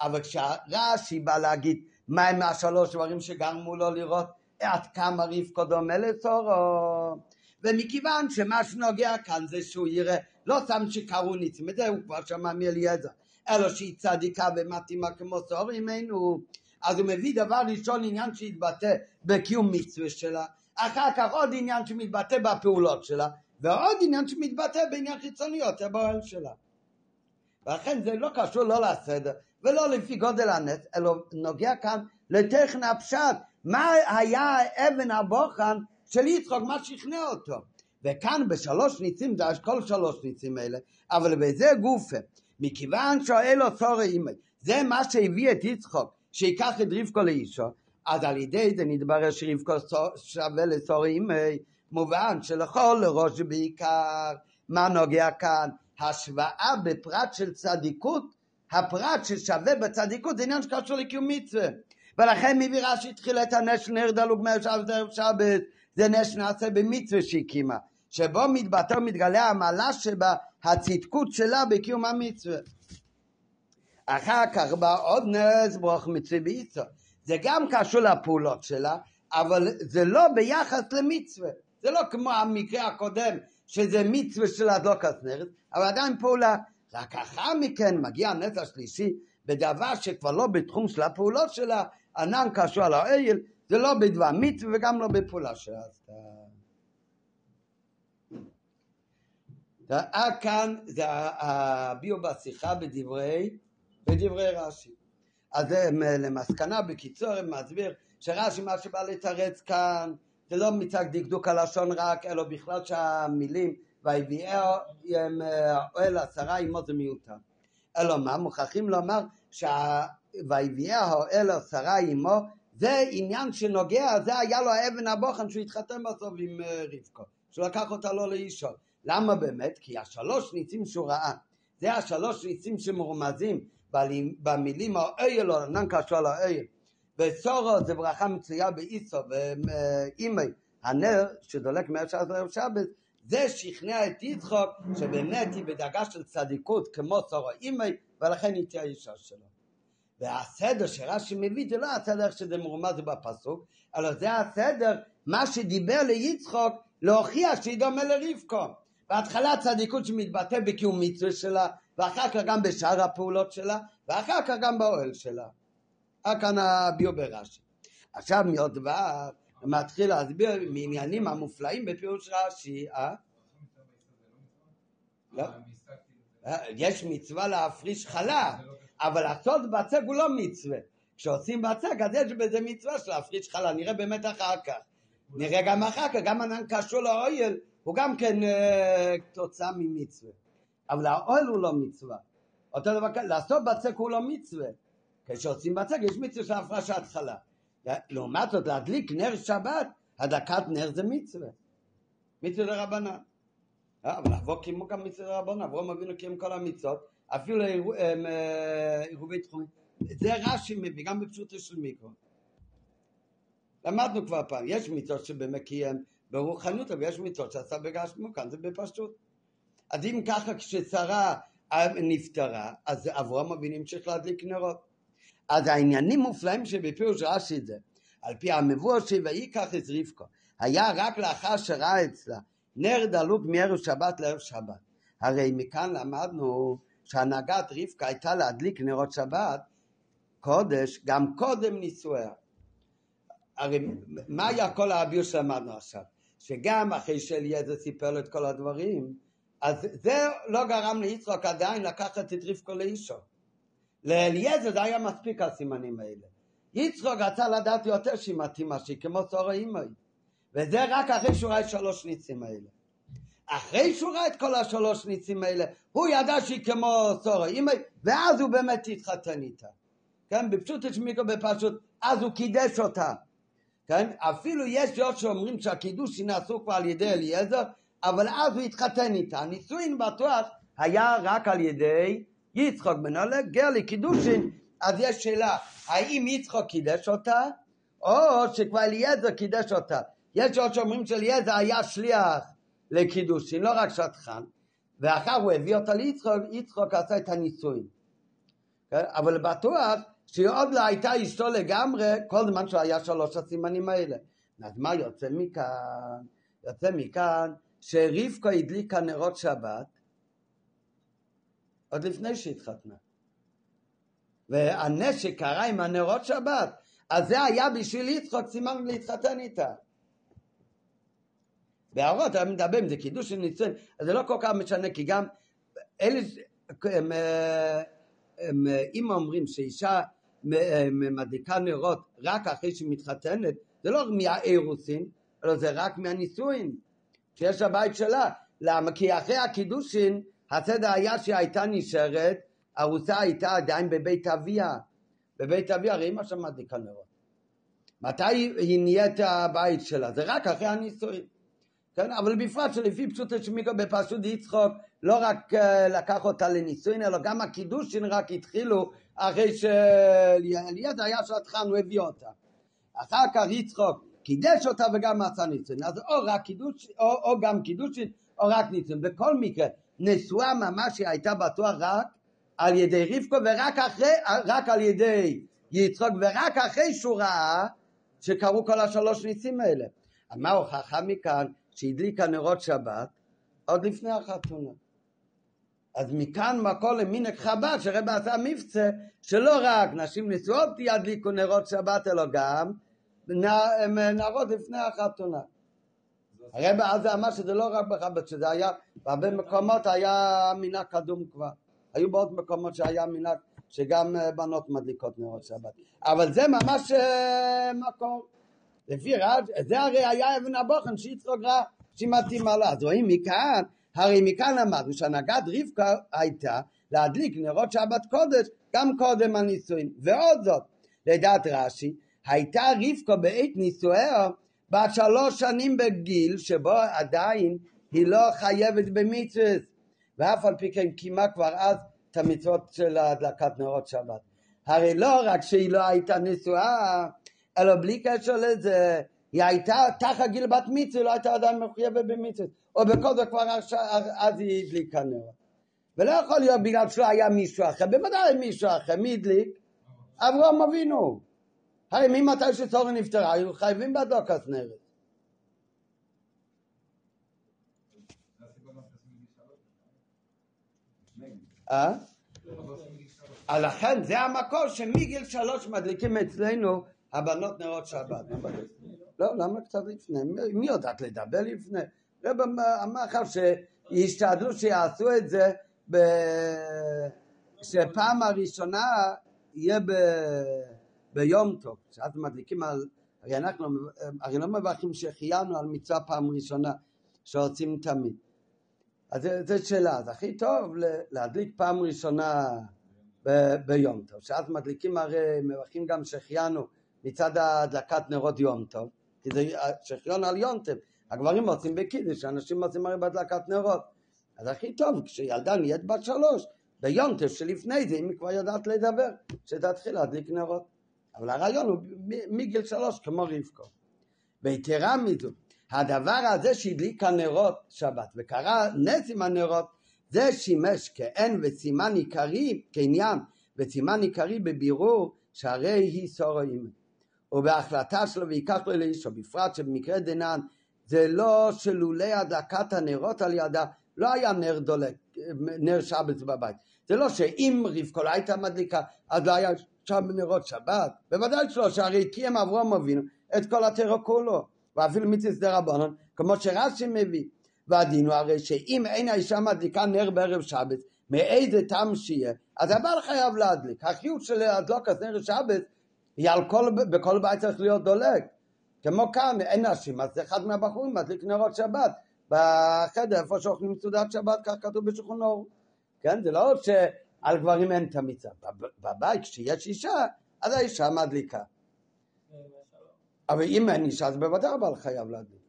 Speaker 1: אבל כשרש"י בא להגיד מהם השלוש דברים שגרמו לו לראות עד כמה רבקו דומה לסורו, ומכיוון שמה שנוגע כאן זה שהוא יראה, לא סתם שקראו ניצים, את זה הוא כבר שמע מאליעזר, אלא שהיא צדיקה ומתאימה כמו סורו ממנו, אז הוא מביא דבר ראשון עניין שהתבטא בקיום מצווה שלה, אחר כך עוד עניין שמתבטא בפעולות שלה, ועוד עניין שמתבטא בעניין חיצוניות הבועל שלה. ולכן זה לא קשור לא לסדר ולא לפי גודל הנס, אלא נוגע כאן לטכן הפשט, מה היה אבן הבוחן של יצחוק, מה שכנע אותו. וכאן בשלוש ניצים, זה כל שלוש ניצים האלה, אבל בזה גופה, מכיוון שואל אותו אימי, זה מה שהביא את יצחוק, שיקח את רבקו לאישו, אז על ידי זה נתברר שרבקו שווה לסור אימי, מובן שלכל ראש בעיקר, מה נוגע כאן? השוואה בפרט של צדיקות, הפרט ששווה בצדיקות זה עניין שקשור לקיום מצווה. ולכן מביא רש"י הנס של נר מהשבת ערב שבת, זה נס שנעשה במצווה שהקימה, שבו מתבטא ומתגלה המעלה שבה הצדקות שלה בקיום המצווה. אחר כך בא עוד נס ברוך מצווה ביצו. זה גם קשור לפעולות שלה, אבל זה לא ביחס למצווה. זה לא כמו המקרה הקודם, שזה מצווה של הדלוקת נרס, אבל עדיין פעולה. רק אחר מכן מגיע הנס השלישי בדבר שכבר לא בתחום של הפעולות שלה, ענן קשור על האל, זה לא בדבר מצווה וגם לא בפעולה שעשתה. עד כאן זה הביאו בשיחה בדברי, בדברי רש"י. אז למסקנה בקיצור מסביר שרש"י מה שבא לתרץ כאן זה לא מצד דקדוק הלשון רק, אלא בכלל שהמילים ויביאהו אוהל עשרה עמו זה מיותר. אלא מה? מוכרחים לומר שויביאהו אוהל עשרה עמו זה עניין שנוגע, זה היה לו האבן הבוחן שהוא התחתן בסוף עם אה, רבקו, שהוא לקח אותה לו לאישו. למה באמת? כי השלוש ניצים שהוא ראה, זה השלוש ניצים שמורמזים במילים האוהל או נן קשור לאוהל. וסורו זה ברכה מצויה באיסו ואימי, הנר שדולק מהשעת ערב שבת, זה שכנע את יצחוק שבאמת היא בדרגה של צדיקות כמו סורו אימי ולכן היא תהיה האישה שלו. והסדר שרש"י מביא זה לא הסדר שזה מרומז בפסוק, אלא זה הסדר מה שדיבר ליצחוק להוכיח שהיא דומה לרבקו. בהתחלה צדיקות שמתבטא בקיום מצווה שלה, ואחר כך גם בשאר הפעולות שלה, ואחר כך גם באוהל שלה. עד כאן הביאו ברש"י. עכשיו מעוד דבר, מתחיל להסביר מעניינים המופלאים בפירוש רש"י, אה? לא. יש מצווה להפריש חלה, אבל לעשות בצק הוא לא מצווה. כשעושים בצק אז יש בזה מצווה של להפריש חלה, נראה באמת אחר כך. נראה גם אחר כך, גם ענן קשור לאויל הוא גם כן אה, תוצאה ממצווה. אבל האוהל הוא לא מצווה. אותו דבר, לעשות בצק הוא לא מצווה. כשעושים בצק יש מצווה של הפרשת חלה. לעומת זאת, להדליק נר שבת, הדקת נר זה מצווה. מצווה דרבנן. אה, אבל אבו קיימו גם מצווה דרבנן, אברהם אבינו קיים כל המצוות, אפילו עירובי תחומים. זה רש"י מביא, גם בפשוטו של מיקרו. למדנו כבר פעם, יש מצוות שבאמת קיים ברוחנות, אבל יש מצוות שעשה בגשמו, כאן זה בפשטות. אז אם ככה כששרה נפטרה, אז אברהם אבינו המשיך להדליק נרות. אז העניינים מופלאים שבפירוש רש"י זה. על פי המבואר שויקח את רבקו, היה רק לאחר שראה אצלה נר דלוק מערב שבת לערב שבת. הרי מכאן למדנו שהנהגת רבקה הייתה להדליק נרות שבת קודש גם קודם נישואיה. הרי מה היה כל האביוס שלמדנו עכשיו? שגם אחרי שאליעזר סיפר לו את כל הדברים, אז זה לא גרם ליצחוק עדיין לקחת את רבקו לאישו. לאליעזר זה היה מספיק הסימנים האלה. יצחוק רצה לדעת יותר שהיא מתאימה, שהיא כמו צור האימא. וזה רק אחרי שהוא ראה שלוש ניצים האלה. אחרי שהוא ראה את כל השלוש ניצים האלה, הוא ידע שהיא כמו האימא, ואז הוא באמת התחתן איתה. כן, בפשוט יש מיקרו בפשוט, אז הוא קידש אותה. כן, אפילו יש עוד שאומרים שהקידוש נעשו כבר על ידי אליעזר, אבל אז הוא התחתן איתה. הנישואין בטוח היה רק על ידי יצחוק בן הלג, גר לקידושין, אז יש שאלה, האם יצחוק קידש אותה, או שכבר אליעזר קידש אותה. יש עוד שאומרים שאליעזר היה שליח לקידושין, לא רק שטחן, ואחר הוא הביא אותה ליצחוק, יצחוק עשה את הנישואין. כן? אבל בטוח שהיא עוד לא הייתה אשתו לגמרי, כל זמן שהוא היה שלוש הסימנים האלה. אז מה יוצא מכאן? יוצא מכאן שרבקה הדליקה נרות שבת עוד לפני שהתחתנה. והנס שקרה עם הנרות שבת, אז זה היה בשביל יצחוק סימן להתחתן איתה. בהערות אתה מדבר אם זה קידוש של אז זה לא כל כך משנה, כי גם אלה, הם, הם, אם אומרים שאישה מדליקה נרות רק אחרי שהיא מתחתנת, זה לא מהאירוסין, אלא זה רק מהנישואין, שיש הבית שלה. למה? כי אחרי הקידושין, הסדר היה שהיא הייתה נשארת ארוסה הייתה עדיין בבית אביה. בבית אביה, הרי אמא שם מדליקה נרות. מתי היא נהיית הבית שלה? זה רק אחרי הנישואים. כן? אבל בפרט שלפי פשוט שמיקו בפשוט יצחוק לא רק אה, לקח אותה לנישואין, אלא גם הקידושין רק התחילו אחרי שאליעזר היה שטחן, הוא הביא אותה. אחר כך יצחוק קידש אותה וגם מצא נישואין. אז או רק קידוש, או, או גם קידושין, או רק נישואין. בכל מקרה, נשואה ממש היא הייתה בטוח רק על ידי רבקו ורק אחרי, רק על ידי יצחוק ורק אחרי שהוא ראה שקרו כל השלוש ניסים האלה. מה הוכחה מכאן שהדליקה נרות שבת עוד לפני החתונה. אז מכאן מקור למינק חב"ד שרב עשה מבצע שלא רק נשים נשואות ידליקו נרות שבת אלא גם נרות לפני החתונה. הרב אז אמר שזה לא רק בחב"ד, שזה היה, בהרבה מקומות היה מנהג קדום כבר. היו בעוד מקומות שהיה מנהג שגם אה, בנות מדליקות נרות שבת. אבל זה ממש אה, מקור. לפי רד, זה הרי היה אבן הבוחן שיצחוק רע שהיא מתאימה לה. אז רואים מכאן, הרי מכאן למדנו שהנהגת רבקה הייתה להדליק נרות שבת קודש גם קודם הנישואין. ועוד זאת, לדעת רש"י, הייתה רבקה בעת נישואיה בת שלוש שנים בגיל שבו עדיין היא לא חייבת במצווה ואף על פי כן קיימה כבר אז את המצוות של הדלקת נרות שבת. הרי לא רק שהיא לא הייתה נשואה, אלא בלי קשר לזה, היא הייתה תחת גיל בת מצווה, לא הייתה עדיין מחויבת במצווה, או בכל זאת כבר אז היא הדליקה נרות. ולא יכול להיות בגלל שלא היה מישהו אחר, בוודאי מישהו אחר, מי הדליק? אברהם אבינו. הרי ממתי שצורי נפטרה, היו חייבים בהדלקת נרת. אה? לכן זה המקור שמגיל שלוש מדליקים אצלנו הבנות נרות שבת. לא, למה קצת לפני? מי יודעת לדבר לפני? רב אמר לך שישתדלו שיעשו את זה שפעם הראשונה יהיה ב... ביום טוב, שאז מדליקים על... הרי אנחנו הרי לא מברכים שהחיינו על מצווה פעם ראשונה שעושים תמיד. אז זו שאלה, אז הכי טוב להדליק פעם ראשונה ב- ביום טוב, שאז מדליקים הרי, מברכים גם שהחיינו מצד הדלקת נרות יום טוב, כי זה שהחיינו על יום טוב, הגברים עושים בקידוש, אנשים עושים הרי בהדלקת נרות. אז הכי טוב, כשילדה נהיית בת שלוש, ביונטף שלפני זה, אם היא כבר יודעת לדבר, שתתחיל להדליק נרות. אבל הרעיון הוא מגיל שלוש כמו רבקו. ויתרה מזו, הדבר הזה שהדליק הנרות שבת וקרה נס עם הנרות, זה שימש כעין וסימן עיקרי, כעניין וסימן עיקרי בבירור שהרי היא סורואים. ובהחלטה שלו ויקח לו לאישו, בפרט שבמקרה דנן זה לא שלולא הדלקת הנרות על ידה לא היה נר דולק, נר שבת בבית. זה לא שאם רבקו לא הייתה מדליקה אז לא היה שם נרות שבת. בוודאי שלא, שהרי קיים אברהם אבינו את כל הטרו כולו. ואפילו דה רבנון, כמו שרש"י מביא. והדין הוא הרי שאם אין האישה מדליקה נר בערב שבת, מאיזה טעם שיהיה, אז הבעל חייב להדליק. החיוב של להדלוק את נר שבת, כל, בכל בית צריך להיות דולק. כמו כאן, אין נשים, אז אחד מהבחורים מדליק נרות שבת. בחדר, איפה שאוכלים סעודת שבת, כך כתוב בשולחן אור. כן, זה לא שעל גברים אין את המצווה. בבית, כשיש אישה, אז האישה מדליקה. אבל אם אין אישה, אז בוודאי הבעל חייב להדליק.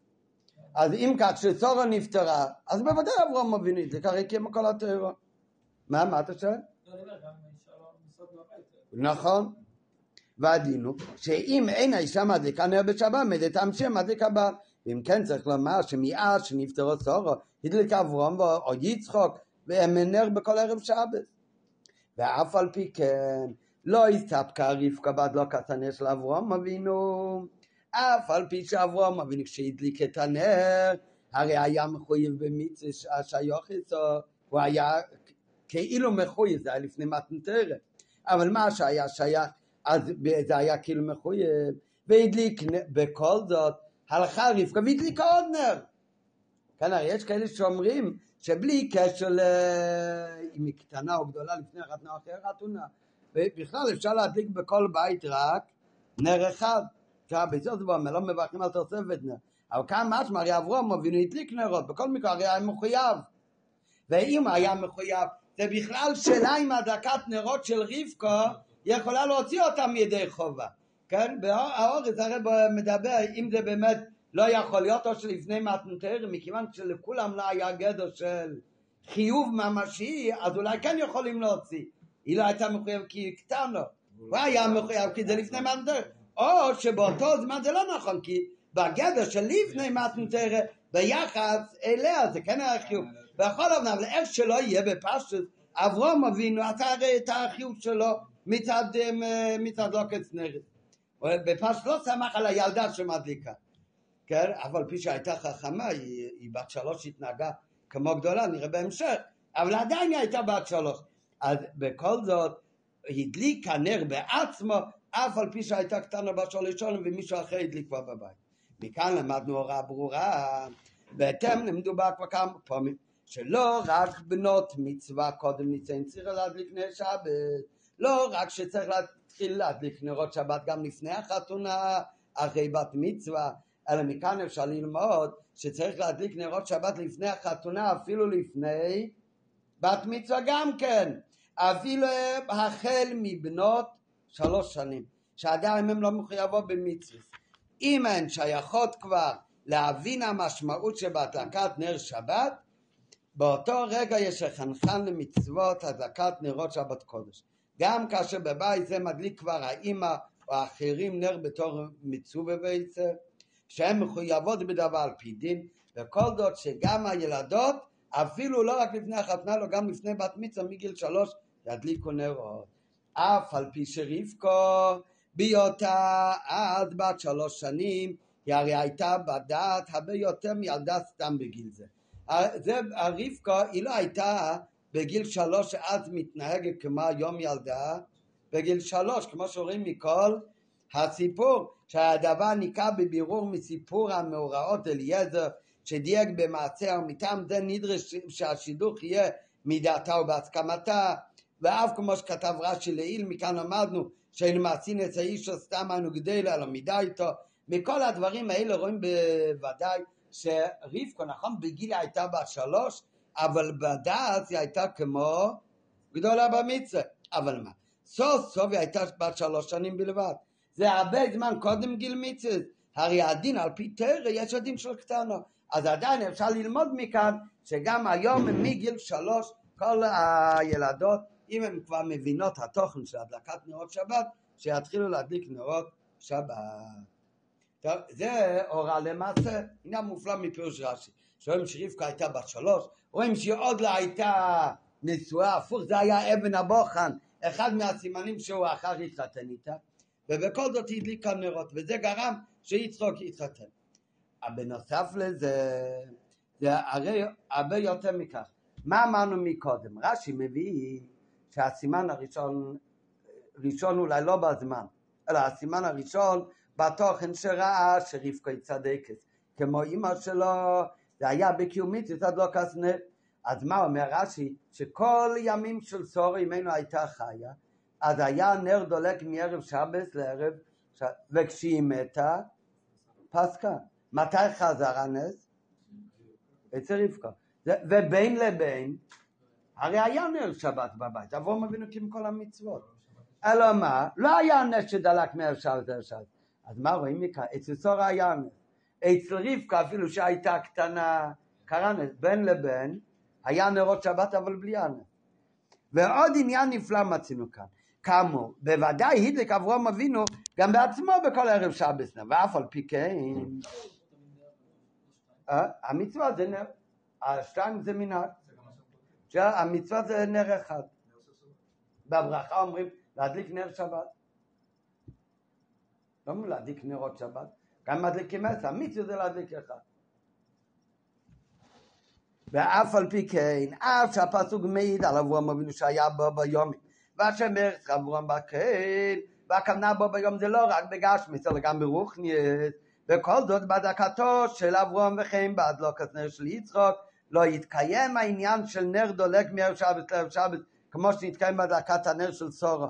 Speaker 1: אז אם כך שסורה נפטרה, אז בוודאי אברהם את זה, ככה הקים כל התיאוריה. מה, מה אתה שואל? נכון. והדין הוא שאם אין האישה מדליקה נר בשבת, מדי טעם שמדליקה בה. ואם כן צריך לומר שמאז שנפטרו סורו, הדליק אברהם או יצחוק, והם נר בכל ערב שבת. ואף על פי כן, לא הסתפקה רבקה בהדלוקת הנר של אברהם אבינו, אף על פי שאברהם אבינו כשהדליק את הנר, הרי היה מחויב במצווה השיוכס, הוא היה כאילו מחויב, זה היה לפני מתנתרת. אבל מה שהיה שייך, אז זה היה כאילו מחויב, והדליק בכל זאת, הלכה רבקה והדליקה עוד נר. כן, הרי יש כאלה שאומרים שבלי קשר ל... אם היא קטנה או גדולה לפני החתונה או אחרי החתונה, ובכלל אפשר להדליק בכל בית רק נר אחד. עכשיו בסוף זה אומר, לא מברכים על תוספת נר. אבל כאן משמע, הרי אברום אבינו הדליק נרות, בכל מקרה הרי היה מחויב. ואם היה מחויב, זה בכלל שאלה אם הדלקת נרות של רבקו יכולה להוציא אותם מידי חובה. כן? והאורץ הרי מדבר אם זה באמת לא יכול להיות או שלפני מתנתר, מכיוון שלכולם לא היה גדר של חיוב ממשי, אז אולי כן יכולים להוציא. היא לא הייתה מחויבת כי היא קטנה. הוא היה מחויב כי זה לפני מתנתר. או שבאותו זמן זה לא נכון, כי בגדר של לפני מתנתר, ביחס אליה זה כן היה חיוב. בכל אופן, אבל איך שלא יהיה בפשטוס, אברום אבינו עשה הרי את החיוב שלו מצד, אה, מצד לוקץ נרד. בפשט לא סמך על הילדה שמדליקה. כן? אבל פי שהייתה חכמה, היא, היא בת שלוש התנהגה כמו גדולה, נראה בהמשך, אבל עדיין היא הייתה בת שלוש. אז בכל זאת, הדליקה נר בעצמו, אף על פי שהייתה קטנה בשלוש שנים ומישהו אחר הדליק כבר בבית. מכאן למדנו הוראה ברורה, בהתאם למדובר כבר כמה פעמים, שלא רק בנות מצווה קודם ניסיון צריך להדליק נר שבת, לא רק שצריך להתחיל להדליק נרות שבת גם לפני החתונה, אחרי בת מצווה, אלא מכאן אפשר ללמוד שצריך להדליק נרות שבת לפני החתונה, אפילו לפני בת מצווה גם כן, אפילו החל מבנות שלוש שנים, שעדיין הן לא מחויבות במצווה. אם הן שייכות כבר להבין המשמעות שבהדלקת נר שבת, באותו רגע יש לחנכן למצוות הדלקת נרות שבת קודש. גם כאשר בבית זה מדליק כבר האימא או האחרים נר בתור מצווה ביצה, שהן מחויבות בדבר על פי דין, וכל זאת שגם הילדות, אפילו לא רק לפני החתנה, לא גם לפני בת מצווה מגיל שלוש, ידליקו נרות. אף על פי שרבקו בהיותה עד בת שלוש שנים, היא הרי הייתה בדעת הרבה יותר מילדה סתם בגיל זה. זה רבקו, היא לא הייתה בגיל שלוש שאז מתנהגת כמו היום ילדה, בגיל שלוש, כמו שרואים מכל הסיפור, שהדבר ניכר בבירור מסיפור המאורעות אליעזר, שדייק במעשה ומטעם זה נדרש שהשידוך יהיה מדעתה ובהסכמתה, ואף כמו שכתב רש"י לעיל, מכאן למדנו שאין מעשין את האיש סתם אנו גדל על המידה איתו. מכל הדברים האלה רואים בוודאי שרבקו, נכון, בגיל הייתה בת שלוש, אבל בדעת היא הייתה כמו גדולה במצווה. אבל מה? סוף סוף היא הייתה בת שלוש שנים בלבד. זה הרבה זמן קודם גיל מצווה. הרי הדין על פי תרא יש הדין של קטנו. אז עדיין אפשר ללמוד מכאן שגם היום מגיל שלוש כל הילדות, אם הן כבר מבינות התוכן של הדלקת נרות שבת, שיתחילו להדליק נרות שבת. טוב, זה הוראה למעשה, עניין מופלא מפירוש רש"י. שואלים שרבקה הייתה בת שלוש, רואים שהיא עוד לא הייתה נשואה, הפוך זה היה אבן הבוחן, אחד מהסימנים שהוא אחר התחתן איתה, ובכל זאת היא הדליקה נרות, וזה גרם שיצחוק יתחתן. בנוסף לזה, זה הרי הרבה יותר מכך. מה אמרנו מקודם? רש"י מביא שהסימן הראשון, ראשון אולי לא בזמן, אלא הסימן הראשון בתוכן שראה שרבקה היא צדקת. כמו אימא שלו, זה היה בקיומית, זה לא כסנר. אז מה אומר רש"י? שכל ימים של סורי, אימנו הייתה חיה, אז היה נר דולק מערב שבס לערב, ש... וכשהיא מתה, פסקה. מתי חזר הנס? אצל רבקה. ובין לבין, הרי היה נר שבת בבית, אברום אבינו עם כל המצוות. אלא מה? לא היה נס שדלק מערב שבת לערב שבת. אז מה רואים מכאן? אצל סורה היה נס. אצל רבקה אפילו שהייתה קטנה, קרה נס. בין לבין, היה נרות שבת אבל בלי הנס. ועוד עניין נפלא מצינו כאן. כאמור, בוודאי הדליק אברום אבינו גם בעצמו בכל ערב שבס נר, ואף על פי כן, אה? המצווה זה נר, השתיים זה מנהג, המצווה זה נר אחד. בברכה אומרים להדליק נר שבת. לא אומרים להדליק נרות שבת, גם מדליקים עשר, המצווה זה להדליק אחד. ואף על פי כן, אף שהפסוק מעיד על אברהם אבינו שהיה בו ביומי, ואשר מרץ אברהם בכן, והכוונה בו ביום זה לא רק בגשמיס, אלא גם ברוכניאס, וכל זאת בדקתו של אברהם וכן בהדלוקת נר של יצחוק, לא יתקיים העניין של נר דולק מערב שבת לערב שבת, כמו שהתקיים בדקת הנר של סורה.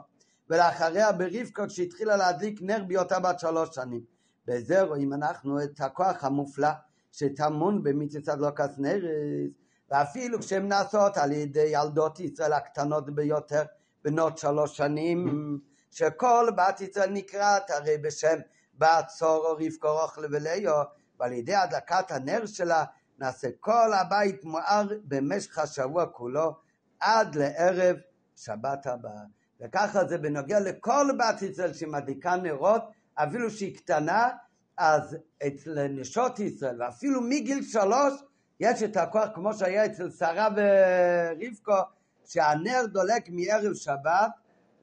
Speaker 1: ולאחריה ברבקות שהתחילה להדליק נר בהיותה בת שלוש שנים. בזה רואים אנחנו את הכוח המופלא שטמון במצוות הדלוקת נרס, ואפילו כשהן נעשות על ידי ילדות ישראל הקטנות ביותר, בנות שלוש שנים, שכל בת ישראל נקראת הרי בשם בת צור או רבקו רוחלה ולאו, ועל ידי הדלקת הנר שלה נעשה כל הבית מואר במשך השבוע כולו עד לערב שבת הבאה. וככה זה בנוגע לכל בת ישראל שמדליקה נרות, אפילו שהיא קטנה, אז אצל נשות ישראל, ואפילו מגיל שלוש, יש את הכוח כמו שהיה אצל שרה ורבקו, שהנר דולק מערב שבת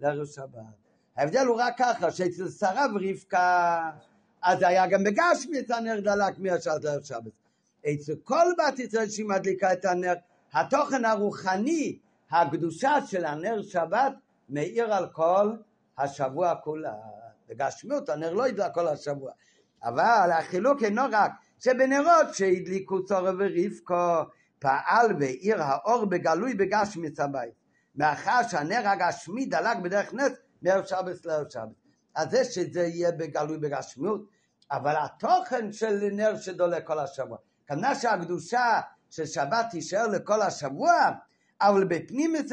Speaker 1: לערב שבת. ההבדל הוא רק ככה, שאצל שרה ורבקה, אז היה גם בגשמי את הנר דלק מהשבת לערב שבת. אצל כל בת ישראל שהיא מדליקה את הנר, התוכן הרוחני, הקדושה של הנר שבת, מאיר על כל השבוע כולה. בגשמיות הנר לא ידלק כל השבוע. אבל החילוק אינו רק שבנרות שהדליקו צורו ורבקו פעל והאיר האור בגלוי בגשמיץ הבית. מאחר שהנר הגשמי דלק בדרך נס מערב שבת לערב שבת. אז זה שזה יהיה בגלוי בגשמיות, אבל התוכן של נר שדולק כל השבוע. כמובן שהקדושה של שבת תישאר לכל השבוע, אבל בפנים את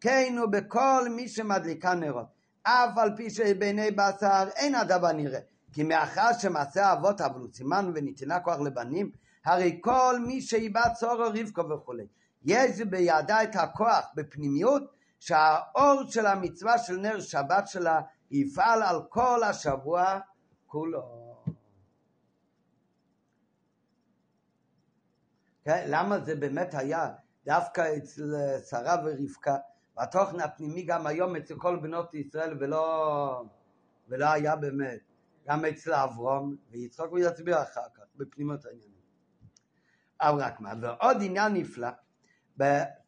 Speaker 1: כן ובכל מי שמדליקה נרות. אף על פי שבעיני בשר אין הדבר נראה. כי מאחר שמעשה אבות אבל סימן ונתינה כוח לבנים, הרי כל מי שאיבד צורו רבקו וכולי. יש בידה את הכוח בפנימיות שהאור של המצווה של נר שבת שלה יפעל על כל השבוע כולו. כן, למה זה באמת היה דווקא אצל שרה ורבקה, והתוכן הפנימי גם היום אצל כל בנות ישראל ולא, ולא היה באמת. גם אצל אברום, ויצחק הוא יצביע אחר כך, בפנימות העניינים. אבל רק מה, ועוד עניין נפלא,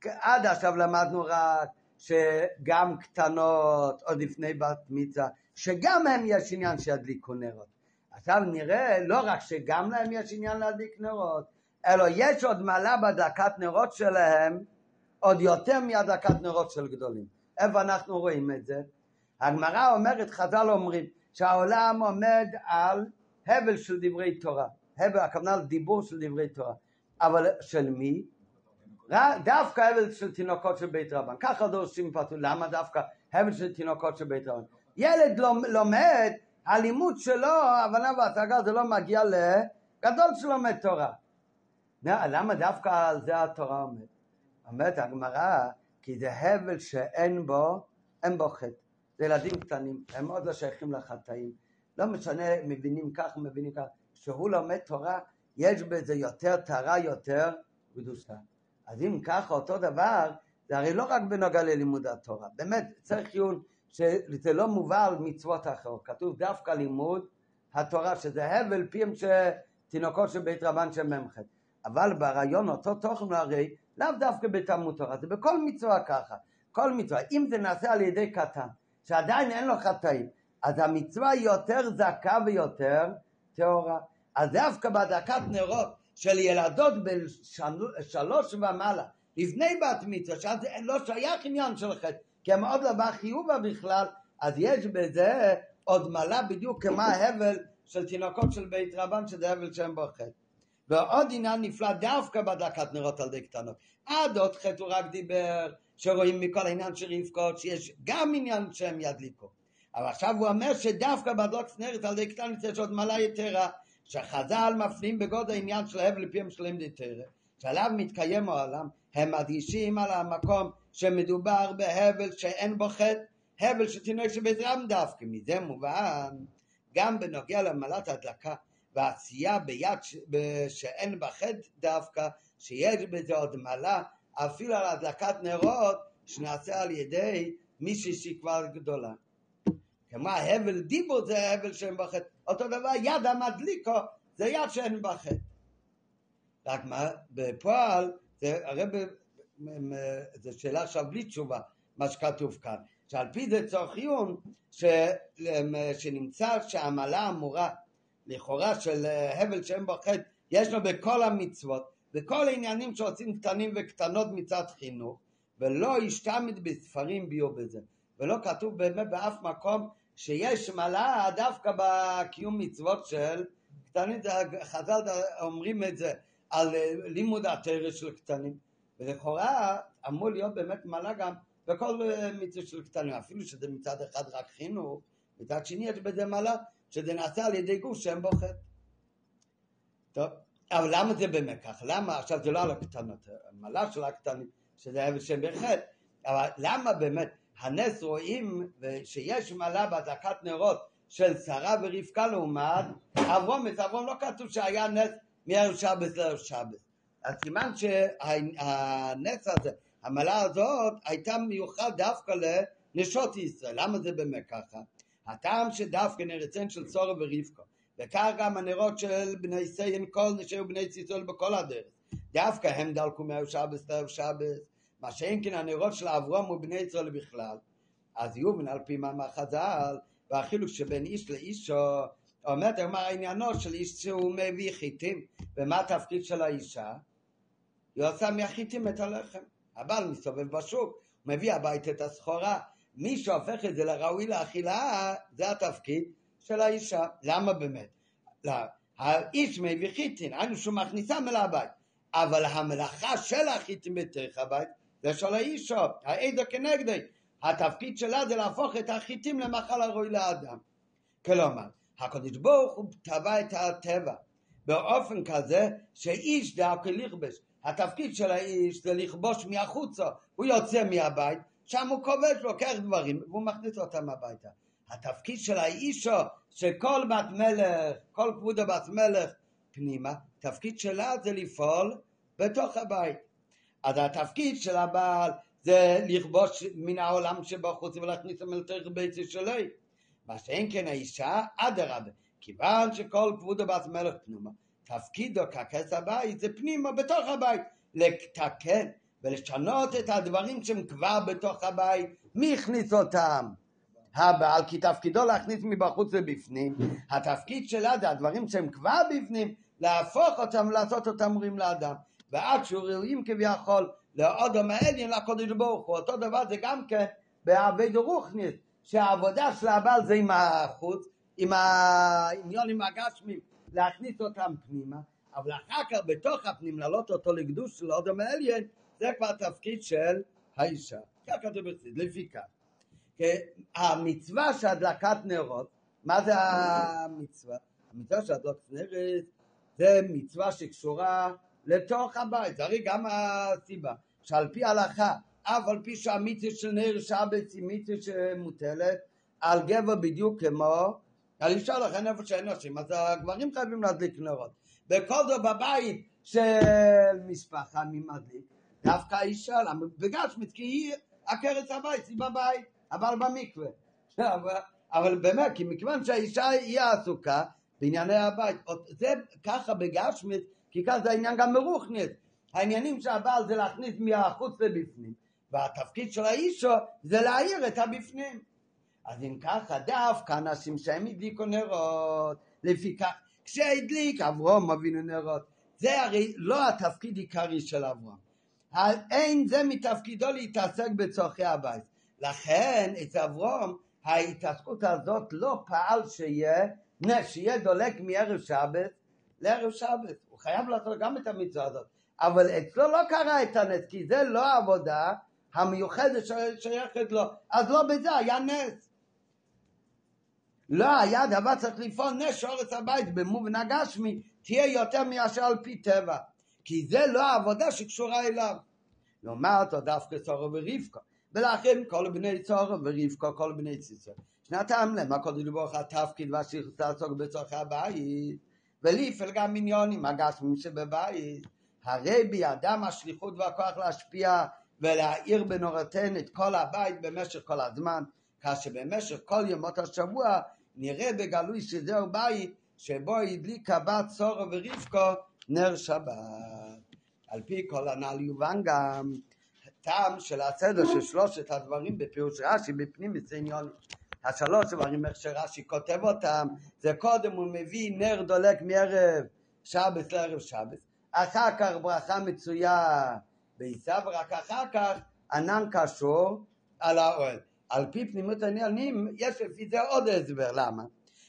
Speaker 1: עד עכשיו למדנו רק שגם קטנות, עוד לפני בת מצווה, שגם הם יש עניין שידליקו נרות. עכשיו נראה לא רק שגם להם יש עניין להדליק נרות, אלא יש עוד מעלה בדקת נרות שלהם, עוד יותר מהדקת נרות של גדולים. איפה אנחנו רואים את זה? הגמרא אומרת, חז"ל אומרים, שהעולם עומד על הבל של דברי תורה. הבל, הכוונה לדיבור של דברי תורה. אבל של מי? דווקא הבל של תינוקות של בית רבן. ככה דורשים פתאום, למה דווקא הבל של תינוקות של בית רבן? ילד לומד, הלימוד שלו, הבנה והשגה זה לא מגיע לגדול שלומד תורה. למה דווקא על זה התורה אומרת? אומרת הגמרא, כי זה הבל שאין בו, אין בו חטא. זה ילדים קטנים, הם עוד לא שייכים לחטאים. לא משנה, מבינים כך, מבינים כך. כשהוא לומד תורה, יש בזה יותר טהרה, יותר קדושה. אז אם ככה, אותו דבר, זה הרי לא רק בנוגע ללימוד התורה. באמת, צריך עיון שזה לא מובא על מצוות אחרות. כתוב דווקא לימוד התורה, שזה הבל פיהם שתינוקות של בית רבן של מ"ח. אבל ברעיון אותו תוכן הרי לאו דווקא בתלמוד תורה, זה בכל מצווה ככה. כל מצווה, אם זה נעשה על ידי קטן, שעדיין אין לו חטאים, אז המצווה יותר זכה ויותר טהורה. אז דווקא בהדקת נרות של ילדות בשלוש ומעלה, לפני בת מצווה, שאז לא שייך עניין של חטא, כי הם עוד לא בא חיובה בכלל, אז יש בזה עוד מעלה בדיוק כמו ההבל של תינוקות של בית רבן, שזה הבל שהם בו חטא. ועוד עניין נפלא דווקא בהדקת נרות על די קטנות. עד עוד חטא הוא רק דיבר, שרואים מכל העניין של רבקות, שיש גם עניין שהם ידליקו. אבל עכשיו הוא אומר שדווקא בהדלקת נרת על די קטנות יש עוד מעלה יתרה, שחז"ל מפנים בגוד העניין של הבל לפיהם שלם יתרה, שעליו מתקיים העולם, הם מדגישים על המקום שמדובר בהבל שאין בו חטא, הבל שתינוק שבעזרם דווקא. מזה מובן גם בנוגע למעלת הדלקה ועשייה ביד ש... שאין בה חטא דווקא, שיש בזה עוד מעלה, אפילו על הדלקת נרות שנעשה על ידי מישהי שהיא כבר גדולה. כמו הבל דיבור זה הבל שאין בה חטא, אותו דבר יד המדליקו זה יד שאין בה חטא. רק מה, בפועל, זה הרב, זו שאלה עכשיו בלי תשובה, מה שכתוב כאן, שעל פי זה צורך עיון, שנמצא שהעמלה אמורה לכאורה של אה, הבל שם בחטא, יש לו בכל המצוות, בכל העניינים שעושים קטנים וקטנות מצד חינוך, ולא השתמד בספרים ביו בזה, ולא כתוב באמת באף מקום שיש מעלה דווקא בקיום מצוות של קטנים, חז"ל אומרים את זה על אה, לימוד התרא של קטנים, ולכאורה אמור להיות באמת מעלה גם בכל אה, מצוות של קטנים, אפילו שזה מצד אחד רק חינוך, מצד שני יש בזה מעלה שזה נעשה על ידי גוף שהם בוחר. טוב, אבל למה זה באמת ככה? למה, עכשיו זה לא על הקטנות, המעלה של הקטנים, שזה אבן שם בחטא, אבל למה באמת הנס רואים שיש מעלה בהדלקת נרות של שרה ורבקה לעומת אברום, אברום לא כתוב שהיה נס מערב שבס לערב שבס. אז סימן שהנס הזה, המעלה הזאת הייתה מיוחד דווקא לנשות ישראל. למה זה באמת ככה? הטעם שדווקא נרצן של סורו ורבקו, וכך גם הנרות של בני סיין כל נשארו בני ציצול בכל הדרך. דווקא הם דלקו מערב שבס לערב שבס, מה שאין כן הנרות של אברום ובני ישראל בכלל. אז יובן על פי מאמר חז"ל, והחילוק שבין איש לאישו, אומרת מה עניינו של איש שהוא מביא חיטים, ומה התפקיד של האישה? היא עושה מהחיטים את הלחם. הבעל מסתובב בשוק, מביא הביתה את הסחורה, מי שהופך את זה לראוי לאכילה, זה התפקיד של האישה. למה באמת? לא. האיש מביא חיטין, היינו שהוא מכניסה מלא הבית. אבל המלאכה של החיטין בתוך הבית זה של האישה, העדה כנגדי. התפקיד שלה זה להפוך את החיטים למאכל הראוי לאדם. כלומר, הקדוש ברוך הוא טבע את הטבע באופן כזה שאיש דאקו לכבש. התפקיד של האיש זה לכבוש מהחוצה, הוא יוצא מהבית שם הוא כובש, לוקח דברים, והוא מכניס אותם הביתה. התפקיד של האישו, שכל בת מלך, כל כבודה בת מלך פנימה, התפקיד שלה זה לפעול בתוך הבית. אז התפקיד של הבעל זה לכבוש מן העולם שבחוץ ולהכניס אותם לתוך בית שלי. מה שאין כן האישה, אדרבה, כיוון שכל כבודה בת מלך פנימה, תפקידו ככס הבית זה פנימה בתוך הבית, לתקן ולשנות את הדברים שהם כבר בתוך הבית. מי הכניס אותם? הבעל, כי תפקידו להכניס מבחוץ לבפנים. התפקיד שלה זה הדברים שהם כבר בפנים, להפוך אותם ולעשות אותם ראויים לאדם. ועד שהוא ראויים כביכול לאודם העליון לקודש ברוך הוא. אותו דבר זה גם כן בעבד רוחניס, שהעבודה של הבעל זה עם החוץ, עם העניונים הגשמים, להכניס אותם פנימה, אבל אחר כך בתוך הפנים להעלות אותו לקדוש של אודם העליון זה כבר תפקיד של האישה. כך כתוב בחסיד, לפי כך. המצווה של הדלקת נרות מה זה המצווה? המצווה של הדלוק נרס זה מצווה שקשורה לתוך הבית, זה הרי גם הסיבה, שעל פי ההלכה, אף על פי שהמצווה של נר שבת היא מצווה שמוטלת על גבר בדיוק כמו על אישה לכן איפה שאין נשים, אז הגברים חייבים להדליק נרות. בכל זאת בבית של משפחה מי מדליק? דווקא האישה? בגשמית, כי היא עקרת הבית, היא בבית, אבל במקווה. אבל באמת, כי מכיוון שהאישה היא העסוקה בענייני הבית, זה ככה בגשמית, כי ככה זה העניין גם מרוחנית. העניינים של הבעל זה להכניס מהחוץ לבפנים, והתפקיד של האישו זה להעיר את הבפנים. אז אם ככה, דווקא אנשים שהם הדליקו נרות, לפיכך, כשהדליק אברום אבינו נרות, זה הרי לא התפקיד עיקרי של אברום. אין זה מתפקידו להתעסק בצורכי הבית. לכן אצל אברום ההתעסקות הזאת לא פעל שיהיה, שיהיה דולק מערב שבת לערב שבת. הוא חייב לעשות גם את המצווה הזאת. אבל אצלו לא קרה את הנס, כי זה לא העבודה המיוחדת שייכת לו. אז לא בזה, היה נס. לא היה דבר צריך לפעול נס שורץ הבית במובן הגשמי תהיה יותר מאשר על פי טבע כי זה לא העבודה שקשורה אליו לעומת או דווקא צורו ורבקו ולכן כל בני צורו ורבקו כל בני ציצור שנתם להם הקודש לברוך התפקיד והשליחות לעסוק בצורכי הבית. וליפל גם מיניונים הגשמים שבבית. הרי בידם השליחות והכוח להשפיע ולהאיר בנורתן את כל הבית במשך כל הזמן. כאשר במשך כל ימות השבוע נראה בגלוי שזהו בית שבו הדליקה בת צורו ורבקו נר שבת. על פי כל הנ"ל יובן גם טעם של הסדר של שלושת הדברים בפירוש רש"י בפנים מצניון. השלוש דברים איך שרש"י כותב אותם זה קודם הוא מביא נר דולק מערב שבת לערב שבת אחר כך ברכה מצויה בעיסה ורק אחר כך ענן קשור על האוהל על פי פנימות העניינים יש לפי זה עוד הסבר למה.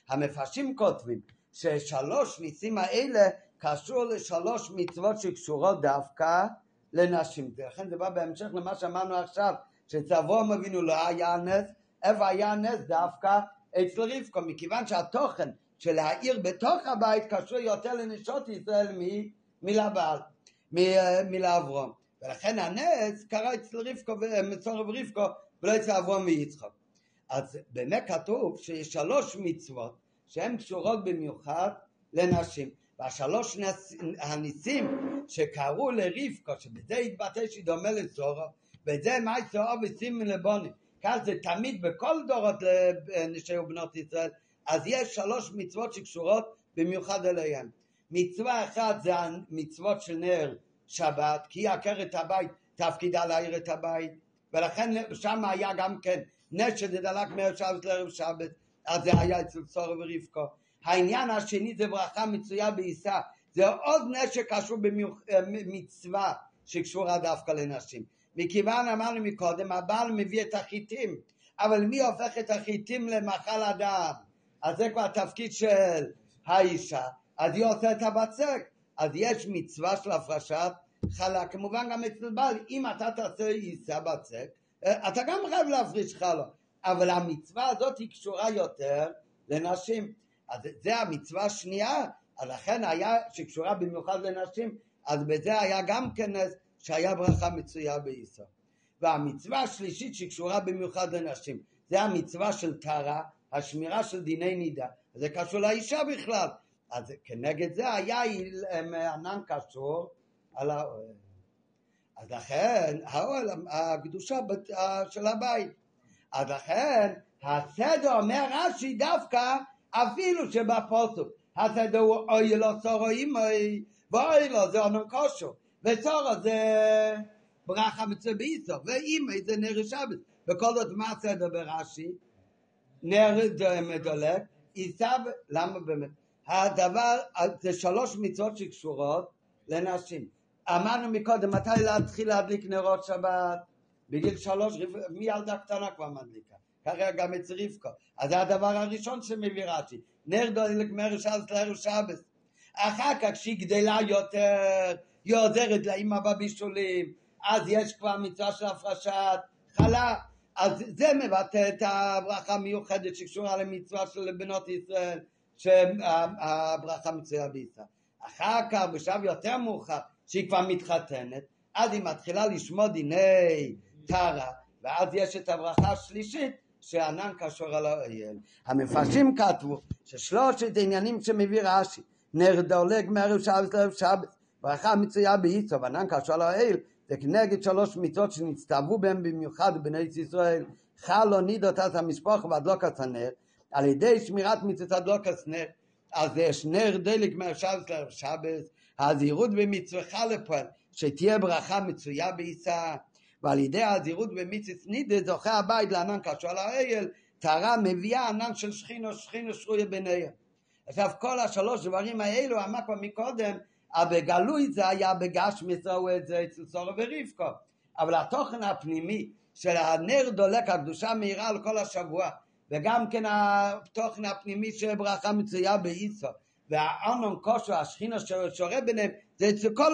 Speaker 1: המפרשים כותבים ששלוש ניסים האלה קשור לשלוש מצוות שקשורות דווקא לנשים. לכן זה בא בהמשך למה שאמרנו עכשיו, שאצל אברהם אבינו לא היה נס, איפה היה נס דווקא אצל רבקו, מכיוון שהתוכן של להעיר בתוך הבית קשור יותר לנשות ישראל מלבעל, מלאברום. ולכן הנס קרה אצל רבקו, מצורב רבקו ולא אצל אברהם ויצחק. אז באמת כתוב שיש שלוש מצוות שהן קשורות במיוחד לנשים. והשלוש הניסים שקראו לרבקו, שבזה התבטא שהיא דומה לצורו, וזה מה צורו וסימן לבונים. כך זה תמיד בכל דורות לנשי ובנות ישראל, אז יש שלוש מצוות שקשורות במיוחד אליהם. מצווה אחת זה המצוות של נר שבת, כי היא עקרת הבית, תפקידה להעיר את הבית. ולכן שם היה גם כן שזה דלק מערב שבת לערב שבת, אז זה היה אצל צור ורבקו. העניין השני זה ברכה מצויה בעיסה, זה עוד נס שקשור במצווה שקשורה דווקא לנשים. מכיוון אמרנו מקודם, הבעל מביא את החיטים, אבל מי הופך את החיטים למאכל אדם? אז זה כבר התפקיד של האישה, אז היא עושה את הבצק. אז יש מצווה של הפרשת חלה, כמובן גם אצל בעל, אם אתה תעשה עיסה בצק, אה, אתה גם חייב להפריש חלה, אבל המצווה הזאת היא קשורה יותר לנשים. אז זה המצווה השנייה, אז לכן היה שקשורה במיוחד לנשים, אז בזה היה גם כנס שהיה ברכה מצויה בעיסה. והמצווה השלישית שקשורה במיוחד לנשים, זה המצווה של טהרה, השמירה של דיני נידה, זה קשור לאישה בכלל. אז כנגד זה היה ענן קשור על האוהל. אז לכן האוהל, הקדושה של הבית. אז לכן הסדר אומר רש"י דווקא אפילו שבפוסוק הוא אוי לו צורו אימוי ואוי לו זה אונן כושו וצורו זה ברכה מצווה באיסו ואימוי זה נר שבת וכל זאת מה הסדר ברש"י? נר מדולק עיסב למה באמת? הדבר זה שלוש מצוות שקשורות לנשים אמרנו מקודם, מתי להתחיל להדליק נרות שבת? בגיל שלוש, מילדה קטנה כבר מדליקה. ככה גם אצל רבקו. אז זה הדבר הראשון שמביא רש"י. נר דולק מרשעת לערב שבס. אחר כך כשהיא גדלה יותר, היא עוזרת לאמא בבישולים, אז יש כבר מצווה של הפרשת חלה. אז זה מבטא את הברכה המיוחדת שקשורה למצווה של בנות ישראל, שהברכה מצויה בישראל. אחר כך, בשלב יותר מאוחר, שהיא כבר מתחתנת, אז היא מתחילה לשמוע דיני טרה, ואז יש את הברכה השלישית, שענן קשור על האל. המפרשים כתבו ששלושת העניינים שמביא רש"י, נר דולג מערב שבת לערב שבת, ברכה מצויה באיצו וענן קשור על האל, זה כנגד שלוש מצוות שנצטוו בהם במיוחד בני ישראל, חלו נידות את המשפוח והדלוקת הנר, על ידי שמירת מצוות הדלוקת נר, אז יש נר דלק מהשבת לערב שבת, הזהירות במצווך לפועל, שתהיה ברכה מצויה בעיסה, ועל ידי הזהירות במצוות נידה זוכה הבית לענן קשור לאייל, טהרה מביאה ענן של שכינו, שכינו שרויה ביניהם. עכשיו כל השלוש דברים האלו אמר כבר מקודם, בגלוי זה היה בגשמיס ראו את זה אצל סורו ורבקו, אבל התוכן הפנימי של הנר דולק הקדושה מהירה על כל השבוע, וגם כן התוכן הפנימי של ברכה מצויה באיסו, והאונון כושו, השכינה שורה ביניהם, זה אצל כל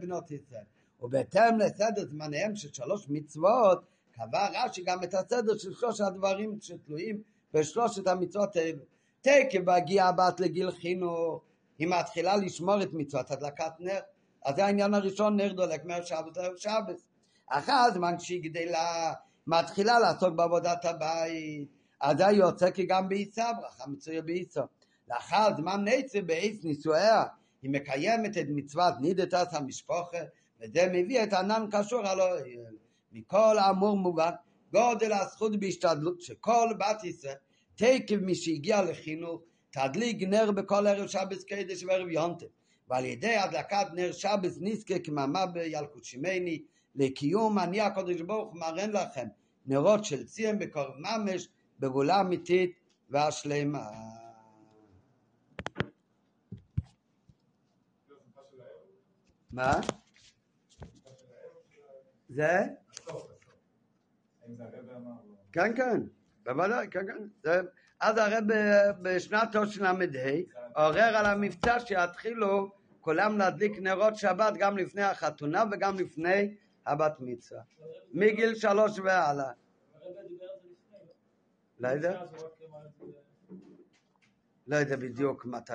Speaker 1: בנות ישראל. ובהתאם לסדר זמניהם של שלוש מצוות, קבע רש"י גם את הסדר של שלוש הדברים שתלויים בשלושת המצוות האלו. תקף בהגיע הבת לגיל חינוך, היא מתחילה לשמור את מצוות הדלקת נר, אז זה העניין הראשון, נר דולק מהשבת לערב שבת. אחר הזמן שהיא גדלה, מתחילה לעסוק בעבודת הבית, אז זה יוצא כי גם בעיסה, ברכה מצויה בעיסה. לאחר זמן נצא בעיס נישואיה, היא מקיימת את מצוות נידתת המשפחה, וזה מביא את ענן קשור על האל. מכל האמור מובן, גודל הזכות בהשתדלות שכל בת ישראל, תקף מי שהגיע לחינוך, תדליק נר בכל ערב שבס קדש וערב יונטה, ועל ידי הדלקת נר שבס נזכה כממה בילקוט שמני, לקיום אני הקדוש ברוך מרן לכם נרות של ציון בקרב ממש, בגאולה אמיתית והשלמה. מה? זה? כן, כן, בוודאי, כן, כן. אז הרב בשנת תשל"ה עורר על המבצע שיתחילו כולם להדליק נרות שבת גם לפני החתונה וגם לפני הבת מצווה. מגיל שלוש והלאה. לא יודע. לא יודע בדיוק מתי